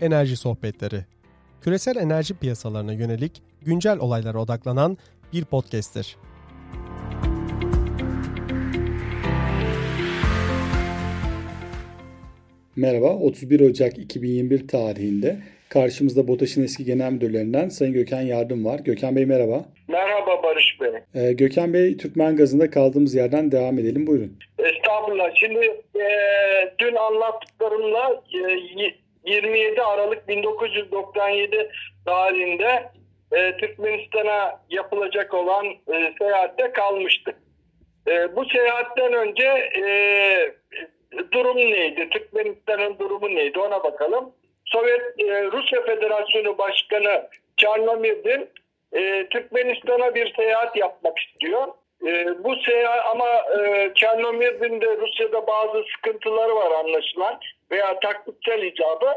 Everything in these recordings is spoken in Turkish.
Enerji Sohbetleri. Küresel enerji piyasalarına yönelik güncel olaylara odaklanan bir podcast'tir. Merhaba, 31 Ocak 2021 tarihinde karşımızda BOTAŞ'ın eski genel müdürlerinden Sayın Gökhan Yardım var. Gökhan Bey merhaba. Merhaba Barış Bey. Ee, Gökhan Bey, Türkmen Gazı'nda kaldığımız yerden devam edelim. Buyurun. Estağfurullah. Şimdi e, dün anlattıklarımla e, 27 Aralık 1997 tarihinde e, Türkmenistan'a yapılacak olan e, seyahatte kalmıştık. E, bu seyahatten önce e, durum neydi? Türkmenistan'ın durumu neydi? Ona bakalım. Sovyet e, Rusya Federasyonu Başkanı Çarnomirdin e, Türkmenistan'a bir seyahat yapmak istiyor. E, bu seyahat ama e, Çernomirdin'de Rusya'da bazı sıkıntıları var anlaşılan veya taktiksel icabı.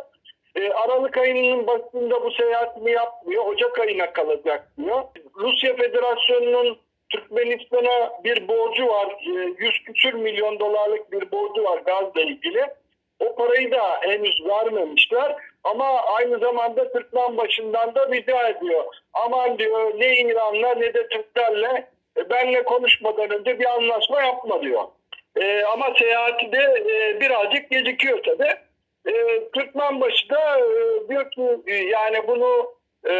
E, Aralık ayının başında bu seyahatini yapmıyor. Ocak ayına kalacak diyor. Rusya Federasyonu'nun Türkmenistan'a bir borcu var. E, 100 küsür milyon dolarlık bir borcu var gazla ilgili. O parayı da henüz vermemişler. Ama aynı zamanda Türkmen başından da rica ediyor. Aman diyor ne İran'la ne de Türklerle benle konuşmadan önce bir anlaşma yapma diyor. E, ama seyahati de e, birazcık gecikiyor tabi. E, Türkmenbaşı da e, diyor ki e, yani bunu e,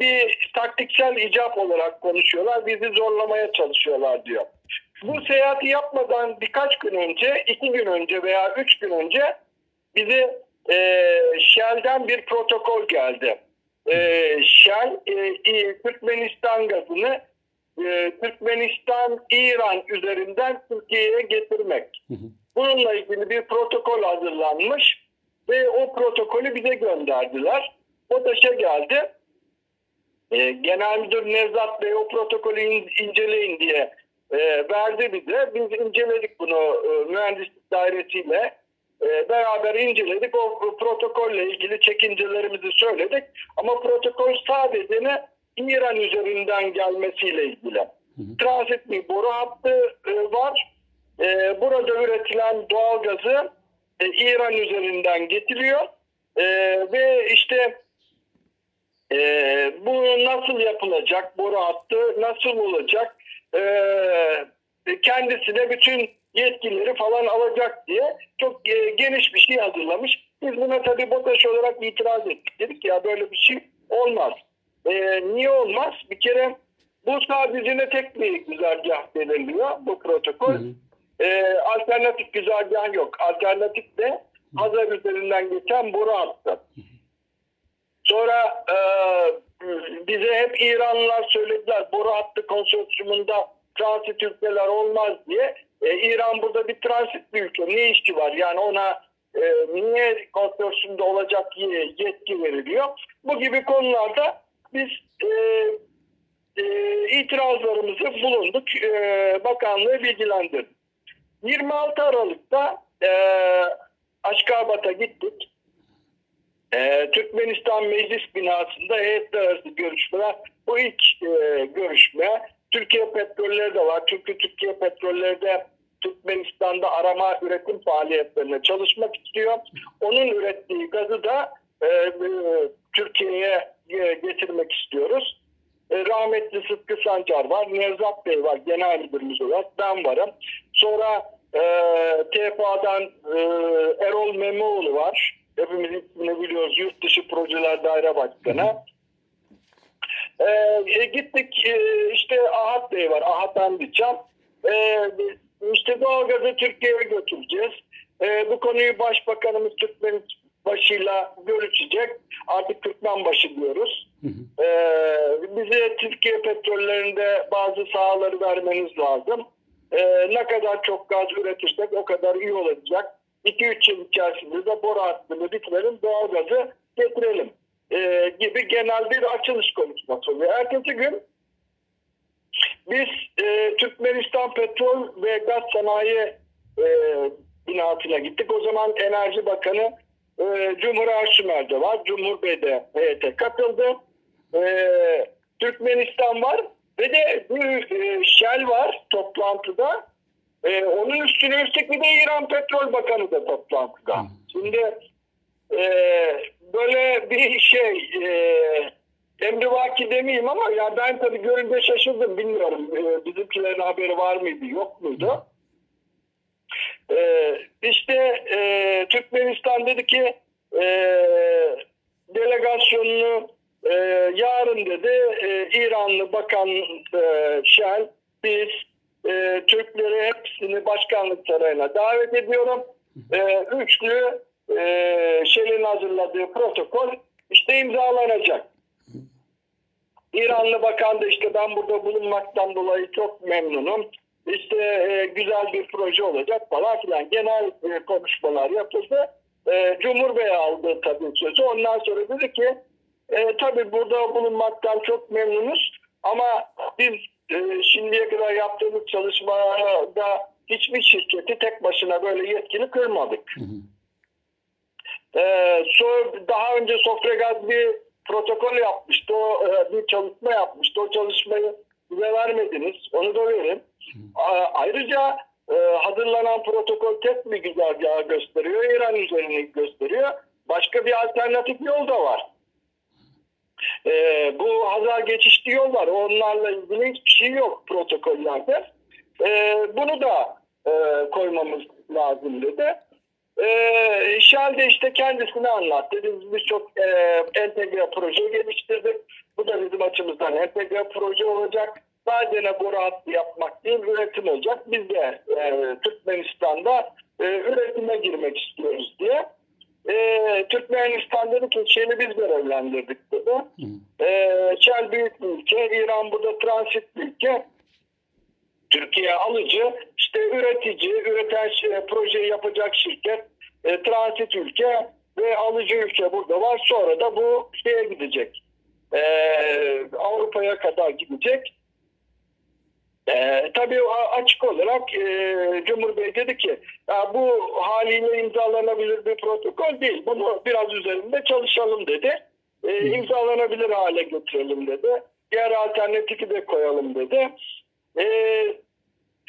bir taktiksel icap olarak konuşuyorlar. Bizi zorlamaya çalışıyorlar diyor. Bu seyahati yapmadan birkaç gün önce, iki gün önce veya üç gün önce bize e, Shell'den bir protokol geldi. E, Shell, e, Türkmenistan gazını e, Türkmenistan-İran üzerinden Türkiye'ye getirmek. Bununla ilgili bir protokol hazırlanmış ve o protokolü bize gönderdiler. BOTAŞ'a geldi. E, Genel Müdür Nevzat Bey o protokolü in, inceleyin diye e, verdi bize. Biz inceledik bunu e, mühendislik dairesiyle e, beraber inceledik. O protokolle ilgili çekincelerimizi söyledik. Ama protokol sadece ne? İran üzerinden gelmesiyle ilgili. Transit bir boru hattı e, var. E, burada üretilen doğalgazı e, İran üzerinden getiriyor. Ve işte bu nasıl yapılacak? Boru hattı nasıl olacak? Kendisine bütün yetkileri falan alacak diye çok geniş bir şey hazırlamış. Biz buna tabii BOTAŞ olarak itiraz ettik. Dedik ya böyle bir şey olmaz. E, niye olmaz? Bir kere bu sadece ne tek bir güzergah belirliyor bu protokol. Hı hı. E, alternatif güzergah yok. Alternatif de Hazar üzerinden geçen boru hattı. Sonra e, bize hep İranlılar söylediler boru hattı konsorsiyumunda transit ülkeler olmaz diye. E, İran burada bir transit bir ülke. Ne işi var? Yani ona e, niye konsorsiyumda olacak yetki veriliyor? Bu gibi konularda biz e, e, itirazlarımızı bulunduk. E, bakanlığı bilgilendirdik. 26 Aralık'ta e, Aşkabat'a gittik. E, Türkmenistan Meclis binasında heyetler arası görüşmeler. Bu ilk e, görüşme. Türkiye petrolleri de var. Çünkü Türkiye petrolleri de Türkmenistan'da arama üretim faaliyetlerine çalışmak istiyor. Onun ürettiği gazı da e, e, Türkiye'ye getirmek istiyoruz. E, rahmetli Sıtkı Sancar var, Nevzat Bey var genel müdürümüz olarak, ben varım. Sonra e, TFA'dan e, Erol Memoğlu var. Hepimiz ismini biliyoruz. Yurt dışı projeler daire başkanı. E, gittik e, işte Ahat Bey var. Ahat Andiçam. E, işte doğalgazı Türkiye'ye götüreceğiz. E, bu konuyu Başbakanımız Türkmen başıyla görüşecek. Artık Türkmen başı diyoruz. Hı hı. E, bize Türkiye petrollerinde bazı sahaları vermeniz lazım. E, ne kadar çok gaz üretirsek o kadar iyi olacak. 2-3 yıl içerisinde de boru hattını bitirelim, doğalgazı getirelim e, gibi genel bir açılış konuşması oluyor. Ertesi gün biz e, Türkmenistan Petrol ve Gaz Sanayi e, binasına gittik. O zaman Enerji Bakanı e, Cumhur Arsümer'de var. Cumhur Bey de heyete katıldı. E, Türkmenistan var ve de bir e, Shell var toplantıda. E, onun üstüne üstlük bir de İran Petrol Bakanı da toplantıda. Şimdi e, böyle bir şey e, emrivaki demeyeyim ama ya ben tabii görünce şaşırdım bilmiyorum. E, bizimkilerin haberi var mıydı yok muydu? E, işte e, Türkmenistan dedi ki e, delegasyonunu e, yarın dedi e, İranlı Bakan e, Şel biz e, Türkleri hepsini başkanlık sarayına davet ediyorum. E, üçlü e, Şel'in hazırladığı protokol işte imzalanacak. İranlı bakan da işte ben burada bulunmaktan dolayı çok memnunum. İşte e, güzel bir proje olacak falan filan. Genel e, konuşmalar yapıldı. E, Cumhur Bey aldı tabii sözü. Ondan sonra dedi ki e, tabii burada bulunmaktan çok memnunuz. Ama biz e, şimdiye kadar yaptığımız çalışmada hiçbir şirketi tek başına böyle yetkili kırmadık. Hı hı. Ee, daha önce Sofragaz bir protokol yapmıştı. O e, bir çalışma yapmıştı. O çalışmayı bize vermediniz. Onu da verin. Ayrıca e, hazırlanan protokol tek bir güzergahı gösteriyor. İran üzerine gösteriyor. Başka bir alternatif yol da var. E, bu Hazar geçişli yol var. Onlarla ilgili hiçbir şey yok protokollerde. E, bunu da e, koymamız lazım dedi. Ee, Shell de işte kendisini anlattı. Biz birçok e, entegre proje geliştirdik. Bu da bizim açımızdan entegre proje olacak. Sadece boru hattı yapmak değil, üretim olacak. Biz de e, Türkmenistan'da e, üretime girmek istiyoruz diye. E, Türkmenistan dedi ki Shell'i biz görevlendirdik dedi. E, Shell büyük bir ülke, İran burada transit bir ülke. Türkiye alıcı, işte üretici, üreten şey, projeyi yapacak şirket, e, transit ülke ve alıcı ülke burada var. Sonra da bu şeye gidecek. E, Avrupa'ya kadar gidecek. E, tabii açık olarak e, Cumhur Bey dedi ki ya bu haliyle imzalanabilir bir protokol değil. Bunu biraz üzerinde çalışalım dedi. E, imzalanabilir hale getirelim dedi. Diğer alternatifi de koyalım dedi. E,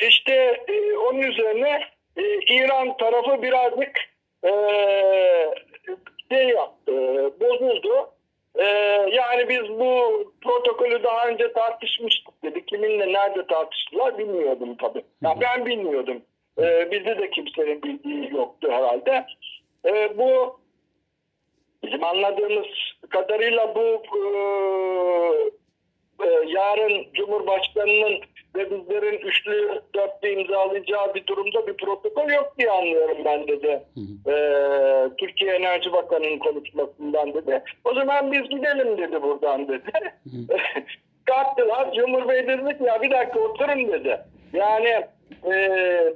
işte e, onun üzerine e, İran tarafı birazcık e, şey yani biz bu protokolü daha önce tartışmıştık dedi. Kiminle nerede tartıştılar bilmiyordum tabii. Ya ben bilmiyordum. E, bizde de kimsenin bildiği yoktu herhalde. E, bu bizim anladığımız kadarıyla bu e, e, yarın Cumhurbaşkanı'nın ve bizlerin üçlü dörtlü imzalayacağı bir durumda bir protokol yok diye anlıyorum ben dedi. Hı E, Türkiye Enerji Bakanı'nın konuşmasından dedi. O zaman biz gidelim dedi buradan dedi. Kalktılar. Cumhur Bey dedi ki ya bir dakika oturun dedi. Yani e,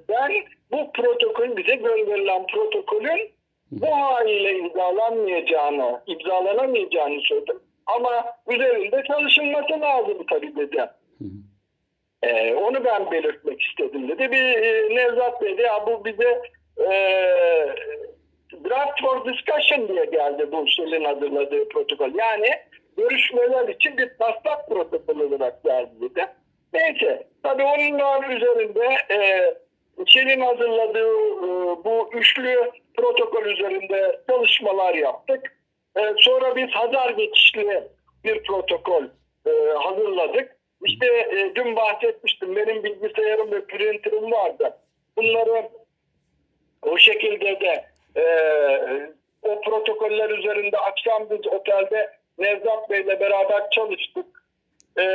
ben bu protokol bize gönderilen protokolün bu haliyle imzalanmayacağını, imzalanamayacağını söyledim. Ama üzerinde çalışılması lazım tabii dedi. Ee, onu ben belirtmek istedim dedi. Bir e, Nevzat Bey de ya bu bize e, draft for discussion diye geldi bu Shell'in hazırladığı protokol. Yani görüşmeler için bir taslak protokol olarak geldi dedi. Neyse tabii onların üzerinde e, Shell'in hazırladığı e, bu üçlü protokol üzerinde çalışmalar yaptık. E, sonra biz Hazar geçişli bir protokol e, hazırladık. İşte e, dün bahsetmiştim benim bilgisayarım ve printerim vardı. Bunları o şekilde de e, o protokoller üzerinde akşam biz otelde Nevzat Bey'le beraber çalıştık. E,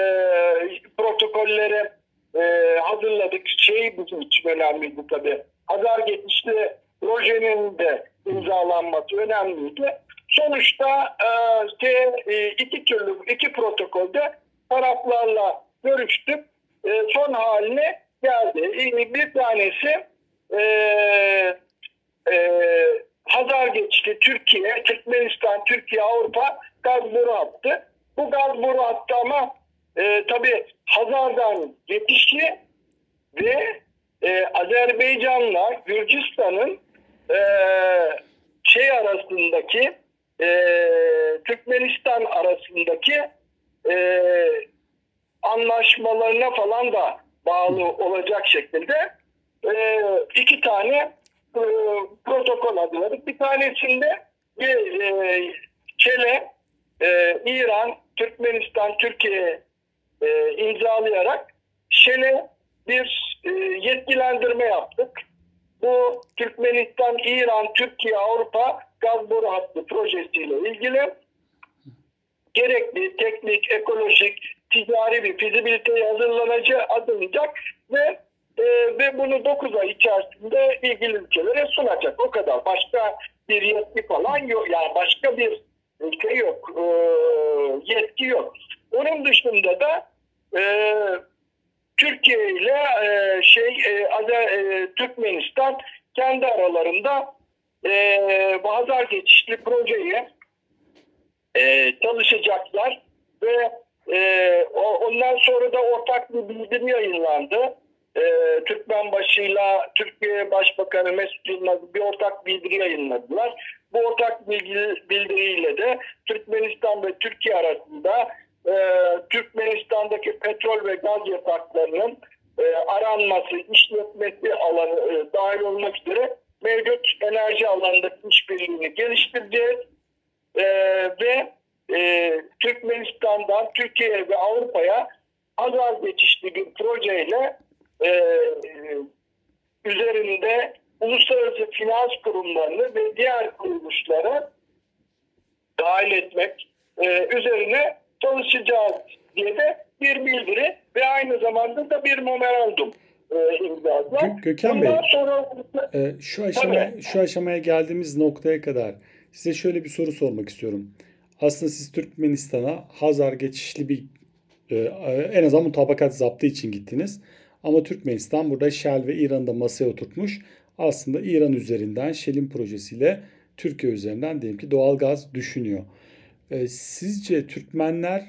protokolleri e, hazırladık. Şey bizim için önemliydi tabii. Hazar geçişli projenin de imzalanması önemliydi. Sonuçta e, şey, e, iki türlü iki protokolde taraflarla görüştük. E, son haline geldi. Bir tanesi e, e, Hazar geçti Türkiye, Türkmenistan, Türkiye, Avrupa gaz boru hattı. Bu gaz boru hattı ama e, tabii Hazar'dan geçişi ve e, Azerbaycan'la Gürcistan'ın e, şey arasındaki e, Türkmenistan arasındaki e, anlaşmalarına falan da bağlı olacak şekilde e, iki tane e, protokol hazırladık. Bir tanesinde bir e, Çele, e, İran, Türkmenistan, Türkiye e, imzalayarak Şel'e bir e, yetkilendirme yaptık. Bu Türkmenistan, İran, Türkiye, Avrupa gaz boru hattı projesiyle ilgili gerekli teknik, ekolojik, ticari bir fizibilite hazırlanacak, hazırlanacak ve e, ve bunu 9 ay içerisinde ilgili ülkelere sunacak. O kadar. Başka bir yetki falan yok. Yani başka bir şey yok. E, yetki yok. Onun dışında da e, Türkiye ile e, şey e, Azer, e, Türkmenistan kendi aralarında e, Hazar geçişli projeyi e, çalışacaklar ve e, ondan sonra da ortak bir bildirim yayınlandı. E, Türkmen başıyla Türkiye Başbakanı Mesut Yılmaz bir ortak bildiri yayınladılar. Bu ortak bilgi, bildiriyle de Türkmenistan ve Türkiye arasında e, Türkmenistan'daki petrol ve gaz yataklarının e, aranması, işletmesi alanı e, dahil olmak üzere mevcut enerji alanındaki işbirliğini geliştireceğiz. E, ve e, Türkmenistan'dan Türkiye ve Avrupa'ya Hazar geçişli bir projeyle e, üzerinde uluslararası finans kurumlarını ve diğer kuruluşları dahil etmek e, üzerine çalışacağız diye de bir bildiri ve aynı zamanda da bir memorandum e, imzaladılar. Gö Gökhan Bey, sonra... e, şu, aşama, şu aşamaya geldiğimiz noktaya kadar size şöyle bir soru sormak istiyorum. Aslında siz Türkmenistan'a Hazar geçişli bir e, en azından mutabakat zaptı için gittiniz. Ama Türkmenistan burada Shell ve İran'da masaya oturtmuş. Aslında İran üzerinden Shell'in projesiyle Türkiye üzerinden diyelim ki doğal gaz düşünüyor. E, sizce Türkmenler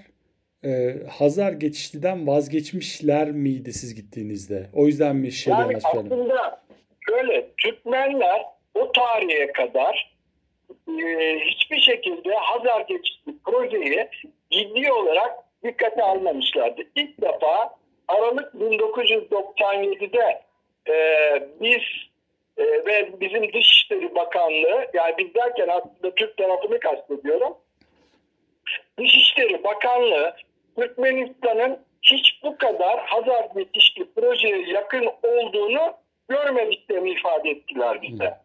e, Hazar geçişliden vazgeçmişler miydi siz gittiğinizde? O yüzden mi Shell'e yani aslında şöyle Türkmenler o tarihe kadar e, hiçbir şekilde Hazar geçişli projeyi ciddi olarak dikkate almamışlardı. İlk defa Aralık 1997'de e, biz e, ve bizim Dışişleri Bakanlığı yani biz derken aslında Türk tarafını kastediyorum. Dışişleri Bakanlığı Türkmenistan'ın hiç bu kadar Hazar yetişki projeye yakın olduğunu görmediklerini ifade ettiler bize.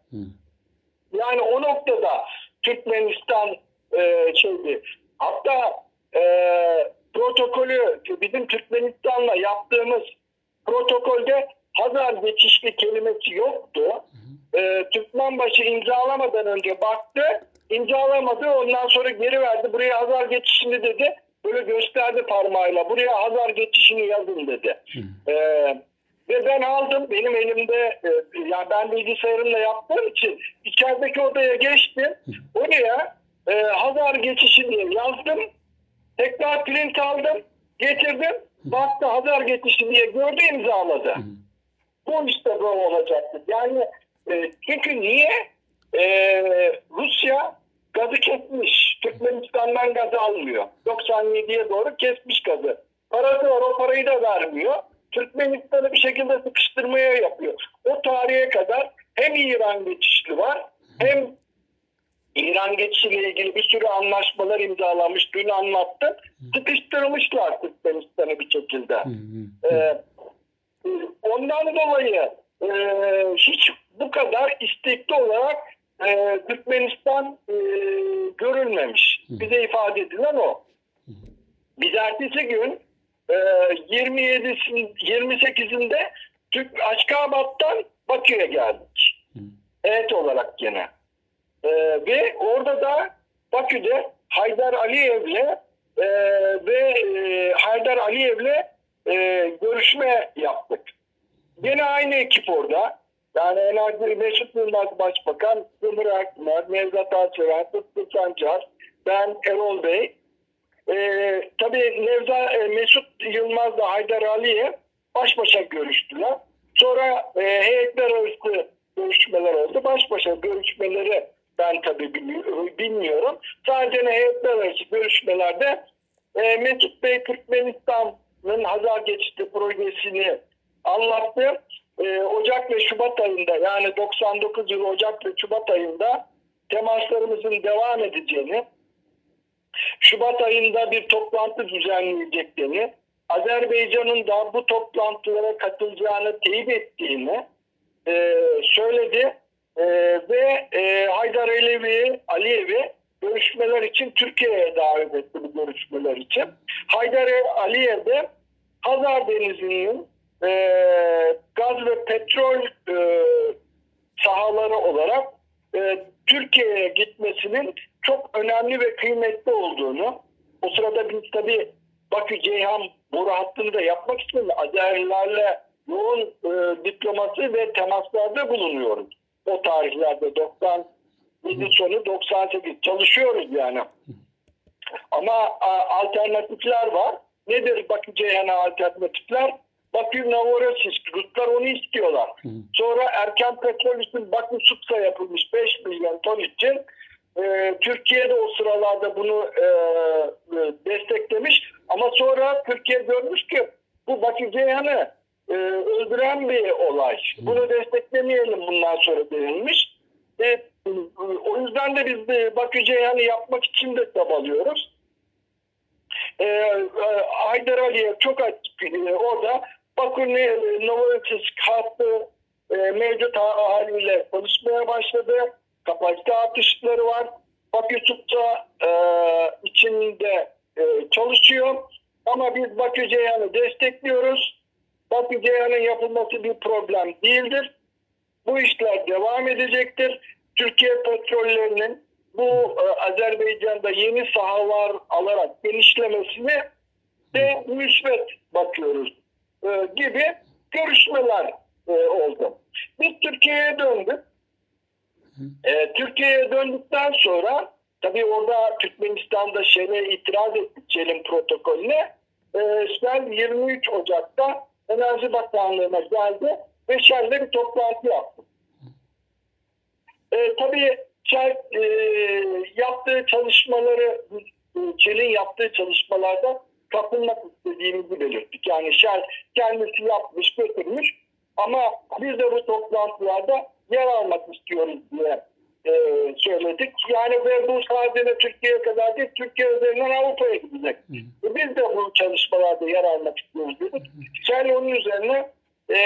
Yani o noktada Türkmenistan e, şeydi. Hatta e, protokolü bizim Türkmenistan'la yaptığımız protokolde Hazar geçişli kelimesi yoktu. E, Türkmenbaşı imzalamadan önce baktı, imzalamadı ondan sonra geri verdi. Buraya Hazar geçişini dedi. Böyle gösterdi parmağıyla. Buraya Hazar geçişini yazın dedi. E, ve ben aldım. Benim elimde e, yani ben bilgisayarımla yaptığım için içerideki odaya geçtim. Oraya e, Hazar geçişi diye yazdım. Tekrar print aldım. Getirdim. Baktı Hazar geçişi diye gördü imzaladı. Bu işte böyle olacaktı. Yani e, çünkü niye? E, Rusya gazı kesmiş. Türkmenistan'dan gazı almıyor. 97'ye doğru kesmiş gazı. Parası var o parayı da vermiyor. Türkmenistan'ı bir şekilde sıkıştırmaya yapıyor. O tarihe kadar hem İran geçişli var hem İran geçişiyle ilgili bir sürü anlaşmalar imzalanmış. Dün anlattım. Sıkıştırmışlar Türkmenistan'ı bir şekilde. Ee, ondan dolayı e, hiç bu kadar istekli olarak e, Türkmenistan e, görülmemiş. Bize ifade edilen o. Biz ertesi gün e, 27'sin 28'inde Türk Aşkabat'tan Bakü'ye geldik. Evet olarak gene. E, ve orada da Bakü'de Haydar Aliyev'le e, ve e, Haydar Aliyev'le e, görüşme yaptık. Gene aynı ekip orada. Yani Enerji Mesut Yılmaz Başbakan, Zımır Akmer, Nevzat Alçıvan, Sıtkı Sancar, ben Erol Bey. Ee, tabii Nevzat, e, Mesut Yılmaz da Haydar Ali'ye baş başa görüştüler. Sonra e, heyetler arası görüşmeler oldu. Baş başa görüşmeleri ben tabii bilmiyorum. Sadece heyetler arası görüşmelerde e, Mesut Bey Türkmenistan'ın Hazar Geçişi projesini anlattı. Ee, Ocak ve Şubat ayında yani 99 yıl Ocak ve Şubat ayında temaslarımızın devam edeceğini Şubat ayında bir toplantı düzenleyeceklerini, Azerbaycan'ın da bu toplantılara katılacağını teyit ettiğini e, söyledi e, ve e, Haydar Alevi, Aliyev'i görüşmeler için Türkiye'ye davet etti bu görüşmeler için. Haydar Aliyev de Hazar Denizi'nin e, gaz ve petrol e, sahaları olarak e, Türkiye'ye gitmesinin çok önemli ve kıymetli olduğunu o sırada biz tabi Bakü Ceyhan boru hattını da yapmak için Azerilerle yoğun e, diplomasi ve temaslarda bulunuyoruz. O tarihlerde 97 sonu 98 çalışıyoruz yani. Ama a, alternatifler var. Nedir Bakü Ceyhan'a alternatifler? Bakü Novorossiysk. Ruslar onu istiyorlar. Sonra erken petrol için Bakü Sutsa yapılmış 5 milyon ton için. E, Türkiye de o sıralarda bunu e, e, desteklemiş. Ama sonra Türkiye görmüş ki bu Bakü Ceyhan'ı e, öldüren bir olay. Bunu desteklemeyelim bundan sonra denilmiş. E, o yüzden de biz de Bakü Ceyhan'ı yapmak için de çabalıyoruz. E, e, Haydar Aliyev çok açık e, orada Bakü Novorossiysk hattı e, mevcut haliyle çalışmaya başladı. Kapasite artışları var. Bakü Tutsa e, içinde e, çalışıyor. Ama biz Bakü Ceyhan'ı destekliyoruz. Bakü Ceyhan'ın yapılması bir problem değildir. Bu işler devam edecektir. Türkiye petrollerinin bu e, Azerbaycan'da yeni sahalar alarak genişlemesine de müsbet bakıyoruz e, gibi görüşmeler e, oldu. Biz Türkiye'ye döndük. E, Türkiye'ye döndükten sonra tabii orada Türkmenistan'da şeye itiraz etti Çelin protokolüne. E, Shell 23 Ocak'ta Enerji Bakanlığı'na geldi ve Shell'le bir toplantı yaptı. E, tabii Shell e, yaptığı çalışmaları Shell'in yaptığı çalışmalarda katılmak istediğimizi belirttik. Yani Shell kendisi yapmış, götürmüş ama biz de bu toplantılarda yer almak istiyoruz diye e, söyledik. Yani ve bu sadece Türkiye'ye kadar değil, Türkiye üzerinden Avrupa'ya gidecek. Hı. Biz de bu çalışmalarda yer almak istiyoruz dedik. Shell onun üzerine e,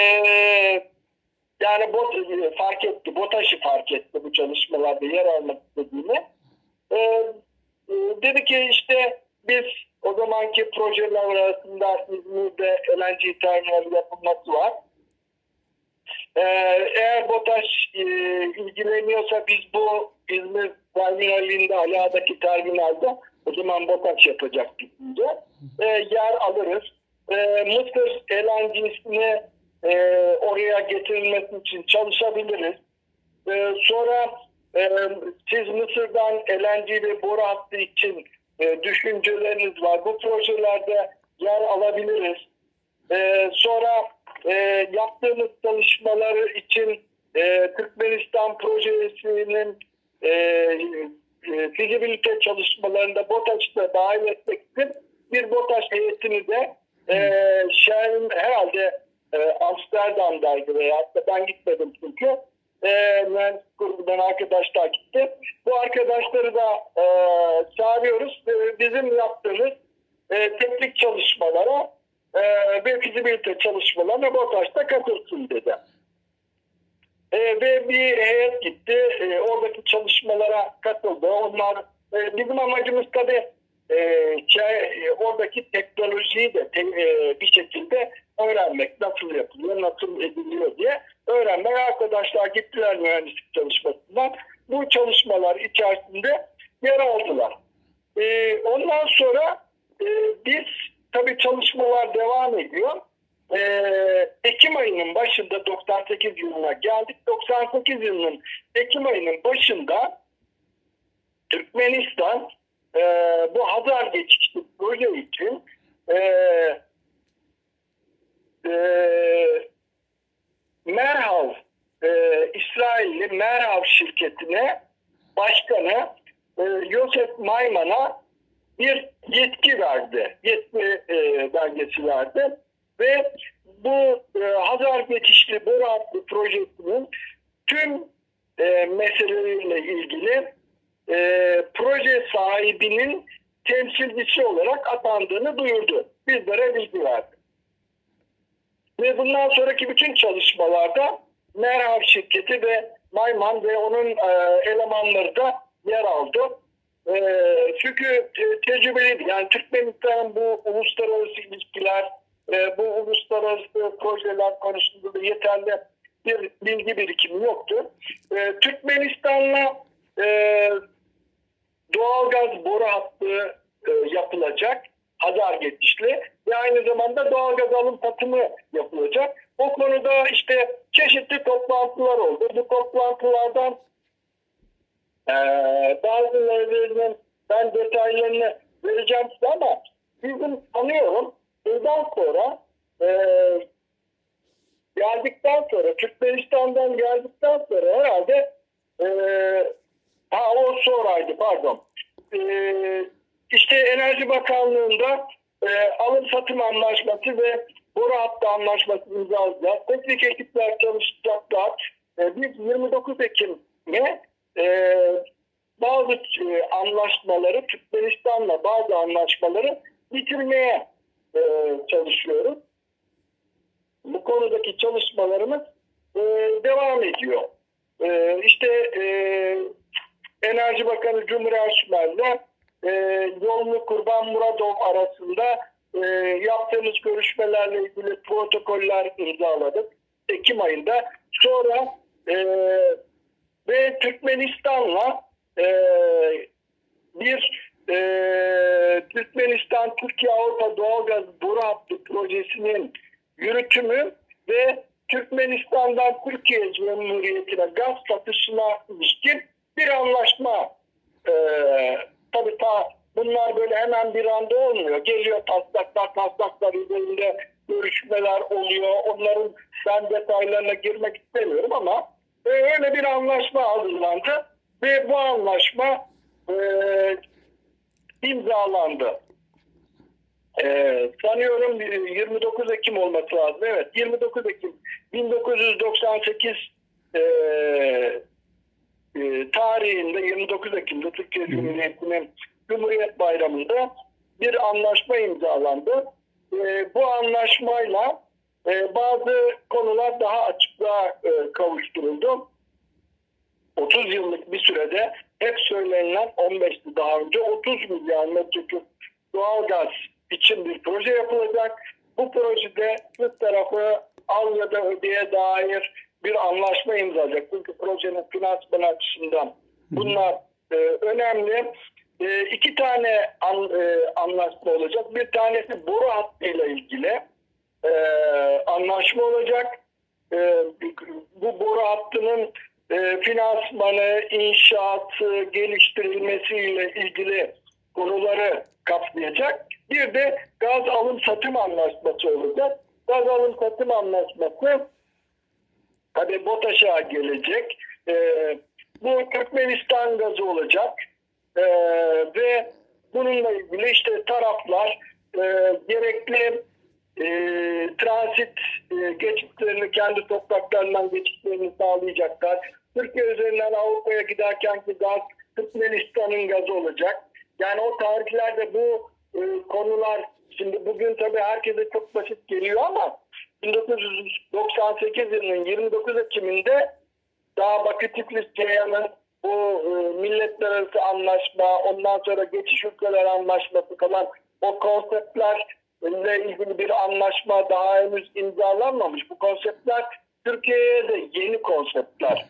yani bot, fark etti, BOTAŞ'ı fark etti bu çalışmalarda yer almak istediğini. E, e, dedi ki işte biz o zamanki projeler arasında İzmir'de LNG terminali yapılması var. Ee, eğer BOTAŞ e, ilgileniyorsa biz bu İzmir terminalinde, Ala'daki terminalde o zaman BOTAŞ yapacak gidince e, yer alırız. E, Mısır LNG'sini e, oraya getirilmesi için çalışabiliriz. E, sonra e, siz Mısır'dan LNG ve boru hattı için e, düşünceleriniz var. Bu projelerde yer alabiliriz. E, sonra e, yaptığımız çalışmaları için e, Türkmenistan projesinin e, e, fizibilite çalışmalarında BOTAŞ'ta dahil etmek için bir BOTAŞ heyetini de e, Şehrin herhalde e, Amsterdam'daydı veya ben gitmedim çünkü e, mühendis grubundan arkadaşlar gitti. Bu arkadaşları da e, çağırıyoruz. E, bizim yaptığımız e, teknik çalışmalara e, ve fizibilite çalışmalarına BOTAŞ'ta katılsın dedi. E, ve bir heyet gitti. E, oradaki çalışmalara katıldı. Onlar e, bizim amacımız tabii e, şey, oradaki teknolojiyi de te, e, bir şekilde öğrenmek nasıl yapılıyor, nasıl ediliyor diye öğrenmek. Arkadaşlar gittiler mühendislik çalışmasından. Bu çalışmalar içerisinde yer aldılar. E, ondan sonra e, biz tabii çalışmalar devam ediyor. Ee, Ekim ayının başında 98 yılına geldik. 98 yılının Ekim ayının başında Türkmenistan e, bu Hazar geçişli proje için e, e, Merhav e, İsrailli Merhav şirketine başkanı e, Yosef Mayman'a bir yetki verdi. Yetki e, belgesi verdi. Ve bu e, Hazar Geçişli Boru Hattı projesinin tüm e, meseleleriyle ilgili e, proje sahibinin temsilcisi olarak atandığını duyurdu. Bizlere bilgi verdi. Ve bundan sonraki bütün çalışmalarda Merhab şirketi ve Mayman ve onun e, elemanları da yer aldı. E, çünkü e, tecrübeliydi. Yani Türkmenistan'ın bu uluslararası ilişkiler, e, bu uluslararası projeler konusunda da yeterli bir bilgi birikimi yoktu. E, Türkmenistan'la e, doğalgaz boru hattı e, yapılacak. Hazar geçişli ve aynı zamanda doğalgaz alım satımı yapılacak. O konuda işte çeşitli toplantılar oldu. Bu toplantılardan e, bazılarının ben detaylarını vereceğim size ama bizim tanıyorum. Bundan sonra e, geldikten sonra Türkmenistan'dan geldikten sonra herhalde e, ha o sonraydı pardon. E, işte Enerji Bakanlığı'nda e, alım satım anlaşması ve boru hattı anlaşması imzalayacağız. Teknik ekipler çalışacaklar. E, biz 29 Ekim'e e, bazı e, anlaşmaları Türkmenistan'la bazı anlaşmaları bitirmeye e, çalışıyoruz. Bu konudaki çalışmalarımız e, devam ediyor. E, işte e, Enerji Bakanı Cumhur Erşmer'le e, Yollu Kurban Muradov arasında e, yaptığımız görüşmelerle ilgili protokoller imzaladık. Ekim ayında. Sonra e, ve Türkmenistan'la e, bir e, Türkmenistan Türkiye Avrupa Doğalgaz Boru Hattı projesinin yürütümü ve Türkmenistan'dan Türkiye Cumhuriyeti'ne gaz satışına ilişkin bir anlaşma e, tabii ta bunlar böyle hemen bir anda olmuyor. Geliyor taslaklar taslaklar üzerinde görüşmeler oluyor. Onların ben detaylarına girmek istemiyorum ama e, öyle bir anlaşma hazırlandı ve bu anlaşma e, imzalandı. Ee, sanıyorum 29 Ekim olması lazım. Evet 29 Ekim 1998 e, e, tarihinde 29 Ekim'de Türkiye Cumhuriyeti'nin Cumhuriyet Bayramı'nda bir anlaşma imzalandı. E, bu anlaşmayla e, bazı konular daha açıklığa e, kavuşturuldu. 30 yıllık bir sürede hep söylenilen 15'ti daha önce 30 milyar metreküp doğalgaz için bir proje yapılacak. Bu projede bir tarafı al ya da ödeye dair bir anlaşma imzalayacak. Çünkü projenin finansman açısından bunlar e, önemli. E, iki tane an, e, anlaşma olacak. Bir tanesi boru hattıyla ilgili e, anlaşma olacak. E, bu boru hattının e, finansmanı, inşaatı, geliştirilmesiyle ilgili konuları kapsayacak. Bir de gaz alım satım anlaşması olacak. Gaz alım satım anlaşması tabi BOTAŞ'a gelecek. E, bu Türkmenistan gazı olacak. E, ve bununla ilgili işte taraflar e, gerekli e, transit e, geçitlerini kendi topraklarından geçitlerini sağlayacaklar. Türkiye üzerinden Avrupa'ya giderkenki gaz Türkmenistan'ın gazı olacak. Yani o tarihlerde bu e, konular şimdi bugün tabii herkese çok basit geliyor ama 1998 yılının 29 Ekim'inde daha Bakü Tiflis Ceyhan'ın bu e, milletler arası anlaşma, ondan sonra geçiş ülkeler anlaşması falan o konseptlerle ilgili bir anlaşma daha henüz imzalanmamış. Bu konseptler Türkiye'ye de yeni konseptler.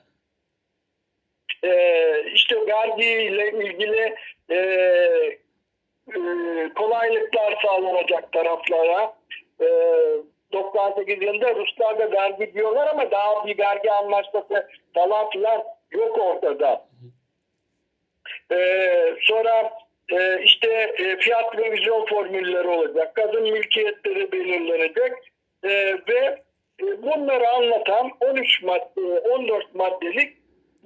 Ee, işte vergiyle ilgili e, e, kolaylıklar sağlanacak taraflara. E, 98 yılında Ruslar da vergi diyorlar ama daha bir vergi anlaşması falan filan yok ortada. Ee, sonra e, işte e, fiyat revizyon formülleri olacak. Kadın mülkiyetleri belirlenecek. E, ve e, bunları anlatan 13 madde, 14 maddelik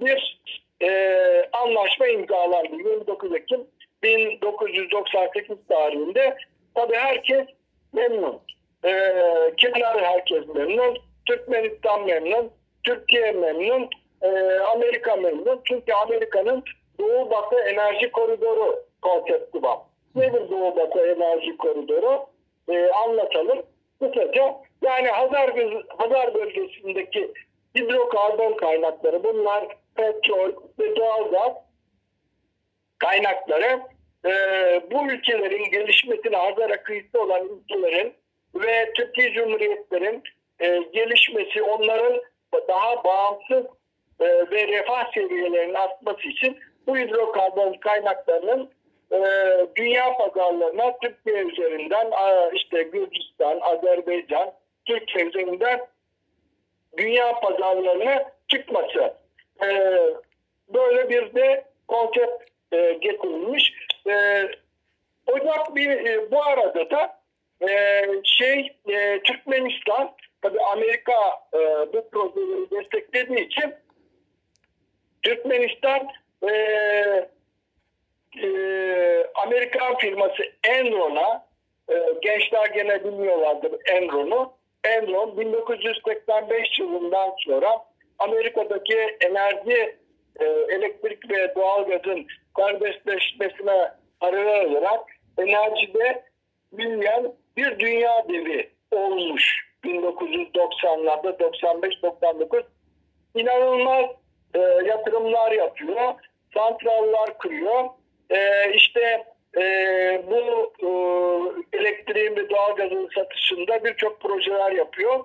bir e, anlaşma imzalandı. 29 Ekim 1998 tarihinde. Tabii herkes memnun. E, kimler herkes memnun? Türkmenistan memnun, Türkiye memnun, e, Amerika memnun. Çünkü Amerika'nın Doğu Batı Enerji Koridoru konsepti var. Nedir Doğu Batı Enerji Koridoru? E, anlatalım. Kısaca yani Hazar, Hazar bölgesindeki hidrokarbon kaynakları bunlar petrol ve doğalgaz kaynakları e, bu ülkelerin gelişmesine Hazar kıyısı olan ülkelerin ve Türkiye Cumhuriyetlerin e, gelişmesi onların daha bağımsız e, ve refah seviyelerinin artması için bu hidrokarbon kaynaklarının e, dünya pazarlarına Türkiye üzerinden işte Gürcistan, Azerbaycan, Türkiye üzerinden dünya pazarlarına çıkması. E, böyle bir de konsept e, getirilmiş. E, Ocak bir e, bu arada da e, şey Türkmenistan tabi Amerika bu projeleri desteklediği için Türkmenistan e, e, Amerikan firması Enron'a e, gençler gene bilmiyorlardır Enron'u. Enron 1985 yılından sonra Amerika'daki enerji e, elektrik ve doğalgazın serbestleşmesine paralel olarak enerjide büyüyen bir dünya devi olmuş 1990'larda 95-99 inanılmaz e, yatırımlar yapıyor santrallar kuruyor e, işte e, bu e, elektriğin ve doğalgazın satışında birçok projeler yapıyor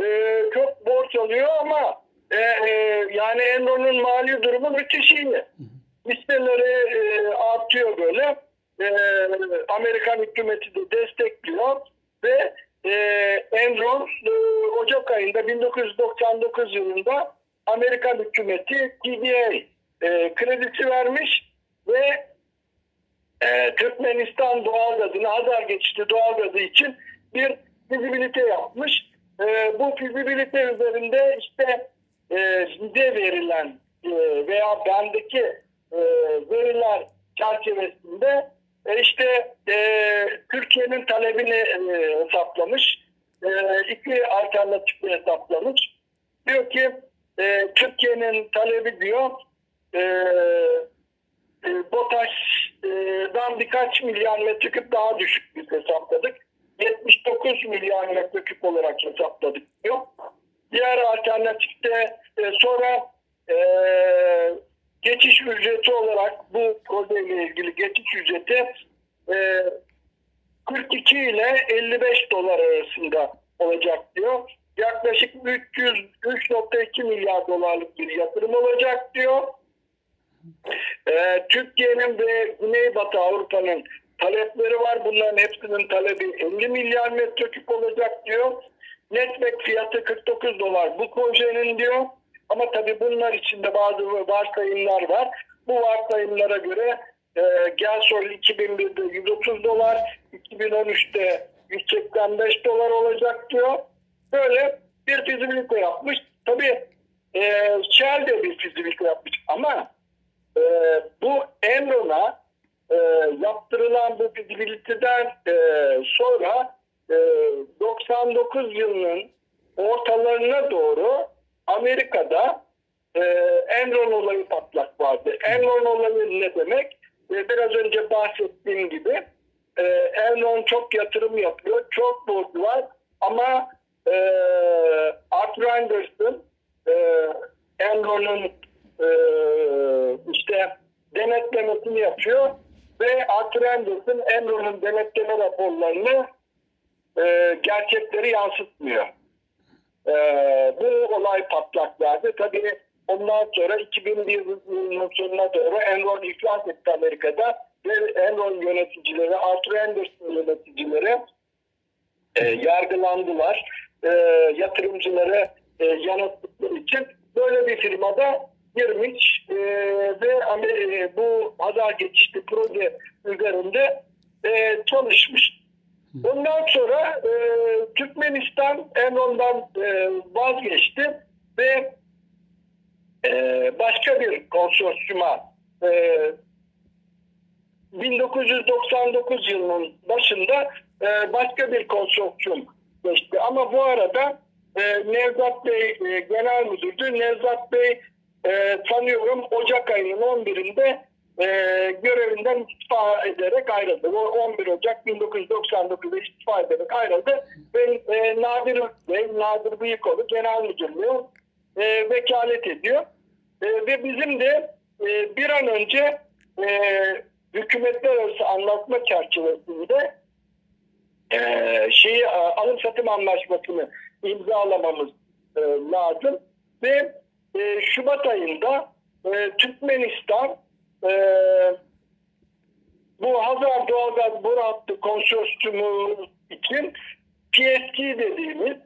e, çok borç alıyor ama e, e, yani Enron'un mali durumu müthiş iyi listeleri e, artıyor böyle. E, Amerikan hükümeti de destekliyor ve e, Enron e, Ocak ayında 1999 yılında Amerikan hükümeti TDA e, kredisi vermiş ve e, Türkmenistan doğalgazını Hazar geçişli doğalgazı için bir fizibilite yapmış. E, bu fizibilite üzerinde işte e, bize verilen e, veya bendeki e, veriler çerçevesinde e, işte e, Türkiye'nin talebini e, hesaplamış. E, iki alternatifle hesaplamış. Diyor ki e, Türkiye'nin talebi diyor e, e, BOTAŞ'dan birkaç milyar metreküp daha düşük biz hesapladık. 79 milyar metreküp olarak hesapladık diyor. Diğer alternatifte e, sonra e, geçiş ücreti olarak bu projeyle ilgili geçiş ücreti e, 42 ile 55 dolar arasında olacak diyor. Yaklaşık 300 3.2 milyar dolarlık bir yatırım olacak diyor. Ee, Türkiye'nin ve Güneybatı Avrupa'nın talepleri var. Bunların hepsinin talebi 50 milyar metreküp olacak diyor. Netback fiyatı 49 dolar bu projenin diyor. Ama tabii bunlar içinde bazı varsayımlar var. Bu varsayımlara göre e, Gelsol 2001'de 130 dolar, 2013'te 185 dolar olacak diyor. Böyle bir fizibilite yapmış. Tabii e, Shell de bir fizibilite yapmış ama e, bu Enron'a e, yaptırılan bu fizibiliteden e, sonra e, 99 yılının ortalarına doğru Amerika'da e, Enron olayı patlak vardı. Enron olayı ne demek? E, biraz önce bahsettiğim gibi e, Enron çok yatırım yapıyor, çok borcu var ama e, Arthur Anderson e, Enron'un e, işte denetlemesini yapıyor ve Arthur Anderson Enron'un denetleme raporlarını e, gerçekleri yansıtmıyor. E, bu olay patlak verdi. Tabii ondan sonra 2001 yılının sonuna doğru Enron iflas etti Amerika'da ve Enron yöneticileri, Arthur Anderson yöneticileri e, yargılandılar. E, yatırımcıları e, yanılttıkları için böyle bir firmada girmiş e, ve e, bu Hazar geçişli proje üzerinde e, çalışmış. Ondan sonra e, Türkmenistan Enron'dan e, vazgeçti ve e, başka bir konsorsiyuma e, 1999 yılının başında e, başka bir konsorsiyum geçti. Ama bu arada e, Nevzat Bey e, genel müdürdü. Nevzat Bey e, tanıyorum Ocak ayının 11'inde e, görevinden istifa ederek ayrıldı. O 11 Ocak 1999'da istifa ederek ayrıldı ve e, Nadir Bey, Nadir Bıyıkoğlu genel müdürlüğü e, vekalet ediyor. E, ve bizim de e, bir an önce e, hükümetler arası anlaşma çerçevesinde e, şeyi alım satım anlaşmasını imzalamamız e, lazım ve e, Şubat ayında e, Türkmenistan e, bu Hazar Doğalgaz Boru Hattı Konsorsiyumu için PSG dediğimiz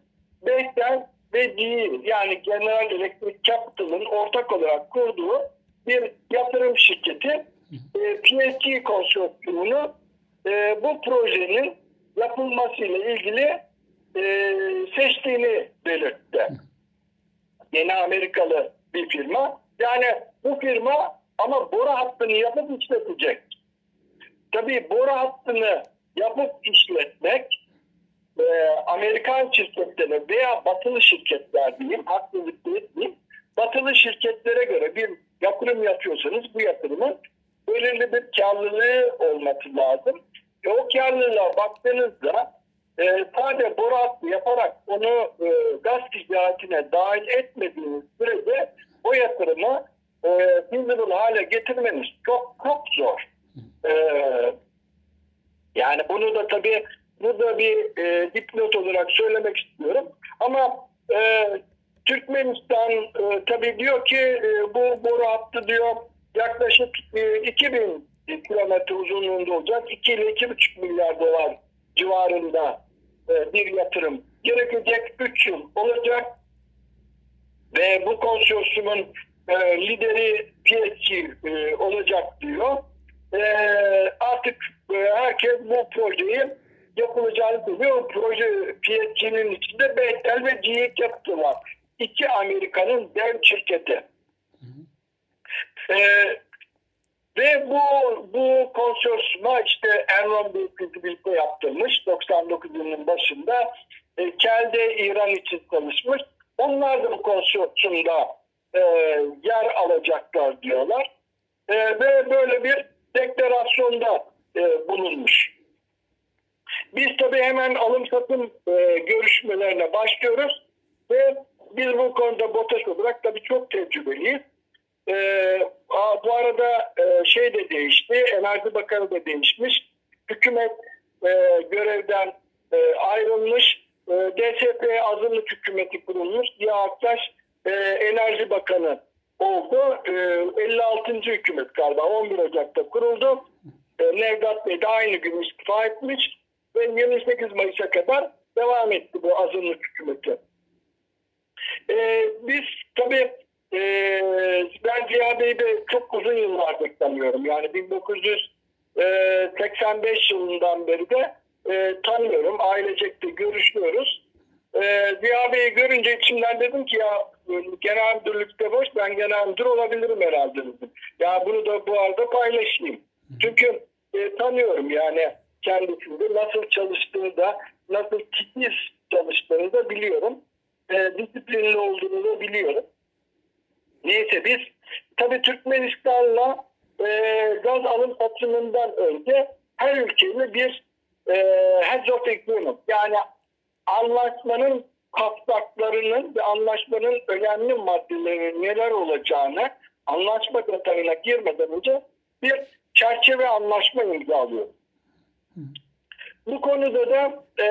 Bechtel ve GE yani General Electric Capital'ın ortak olarak kurduğu bir yatırım şirketi e, PSG konsorsiyumunu e, bu projenin yapılmasıyla ilgili e, seçtiğini belirtti. Yeni Amerikalı bir firma. Yani bu firma ama boru hattını yapıp işletecek. Tabii boru hattını yapıp işletmek e, Amerikan şirketlerine veya batılı şirketler diyeyim, haklılık diyeyim, batılı şirketlere göre bir yatırım yapıyorsanız bu yatırımın belirli bir karlılığı olması lazım. E, o karlılığa baktığınızda e, sadece boru hattı yaparak onu e, gaz ticaretine dahil etmediğiniz sürece o yatırımı e, feasible hale getirmeniz çok çok zor. E, yani bunu da tabii burada bir e, dipnot olarak söylemek istiyorum. Ama e, Türkmenistan e, tabii diyor ki e, bu boru hattı diyor yaklaşık e, 2000 kilometre uzunluğunda olacak. 2 ile 2,5 milyar dolar civarında e, bir yatırım gerekecek. 3 yıl olacak. Ve bu konsorsiyumun e, lideri PSG e, olacak diyor. E, artık e, herkes bu projeyi yapılacağını biliyor. Proje PSG'nin içinde Bechtel ve GE Capital var. İki Amerika'nın dev şirketi. E, ve bu bu konsorsiyuma işte Enron Büyük birlikte yaptırmış 99 yılının başında. E, Kelde İran için çalışmış. Onlar da bu konsorsiyumda e, yer alacaklar diyorlar. E, ve böyle bir deklarasyonda e, bulunmuş. Biz tabii hemen alım satım e, görüşmelerine başlıyoruz ve biz bu konuda BOTAŞ olarak tabii çok tecrübeliyiz. E, a, bu arada e, şey de değişti, Enerji Bakanı da değişmiş. Hükümet e, görevden e, ayrılmış. E, DSP azınlık hükümeti kurulmuş. Ziya Aktaş e, Enerji Bakanı oldu. E, 56. hükümet galiba 11 Ocak'ta kuruldu. E, Nevzat Bey de aynı gün istifa etmiş ve 28 Mayıs'a kadar devam etti bu azınlık hükümeti. E, biz tabii e, ben Ziya Bey'i de çok uzun yıllardır tanıyorum. Yani 1985 yılından beri de e, tanıyorum. Ailecek de görüşüyoruz. E, Ziya Bey'i görünce içimden dedim ki ya genel müdürlükte boş ben genel müdür olabilirim herhalde dedim. Ya bunu da bu arada paylaşayım. Çünkü e, tanıyorum yani kendisinde nasıl çalıştığını da nasıl titiz çalıştığını da biliyorum. E, disiplinli olduğunu da biliyorum. Neyse biz tabii Türkmenistan'la e, gaz alım satımından önce her ülkeyle bir e, heads of agreement yani anlaşmanın kapsaklarının ve anlaşmanın önemli maddelerinin neler olacağını anlaşma detayına girmeden önce bir çerçeve anlaşma imzalıyor. Bu konuda da e,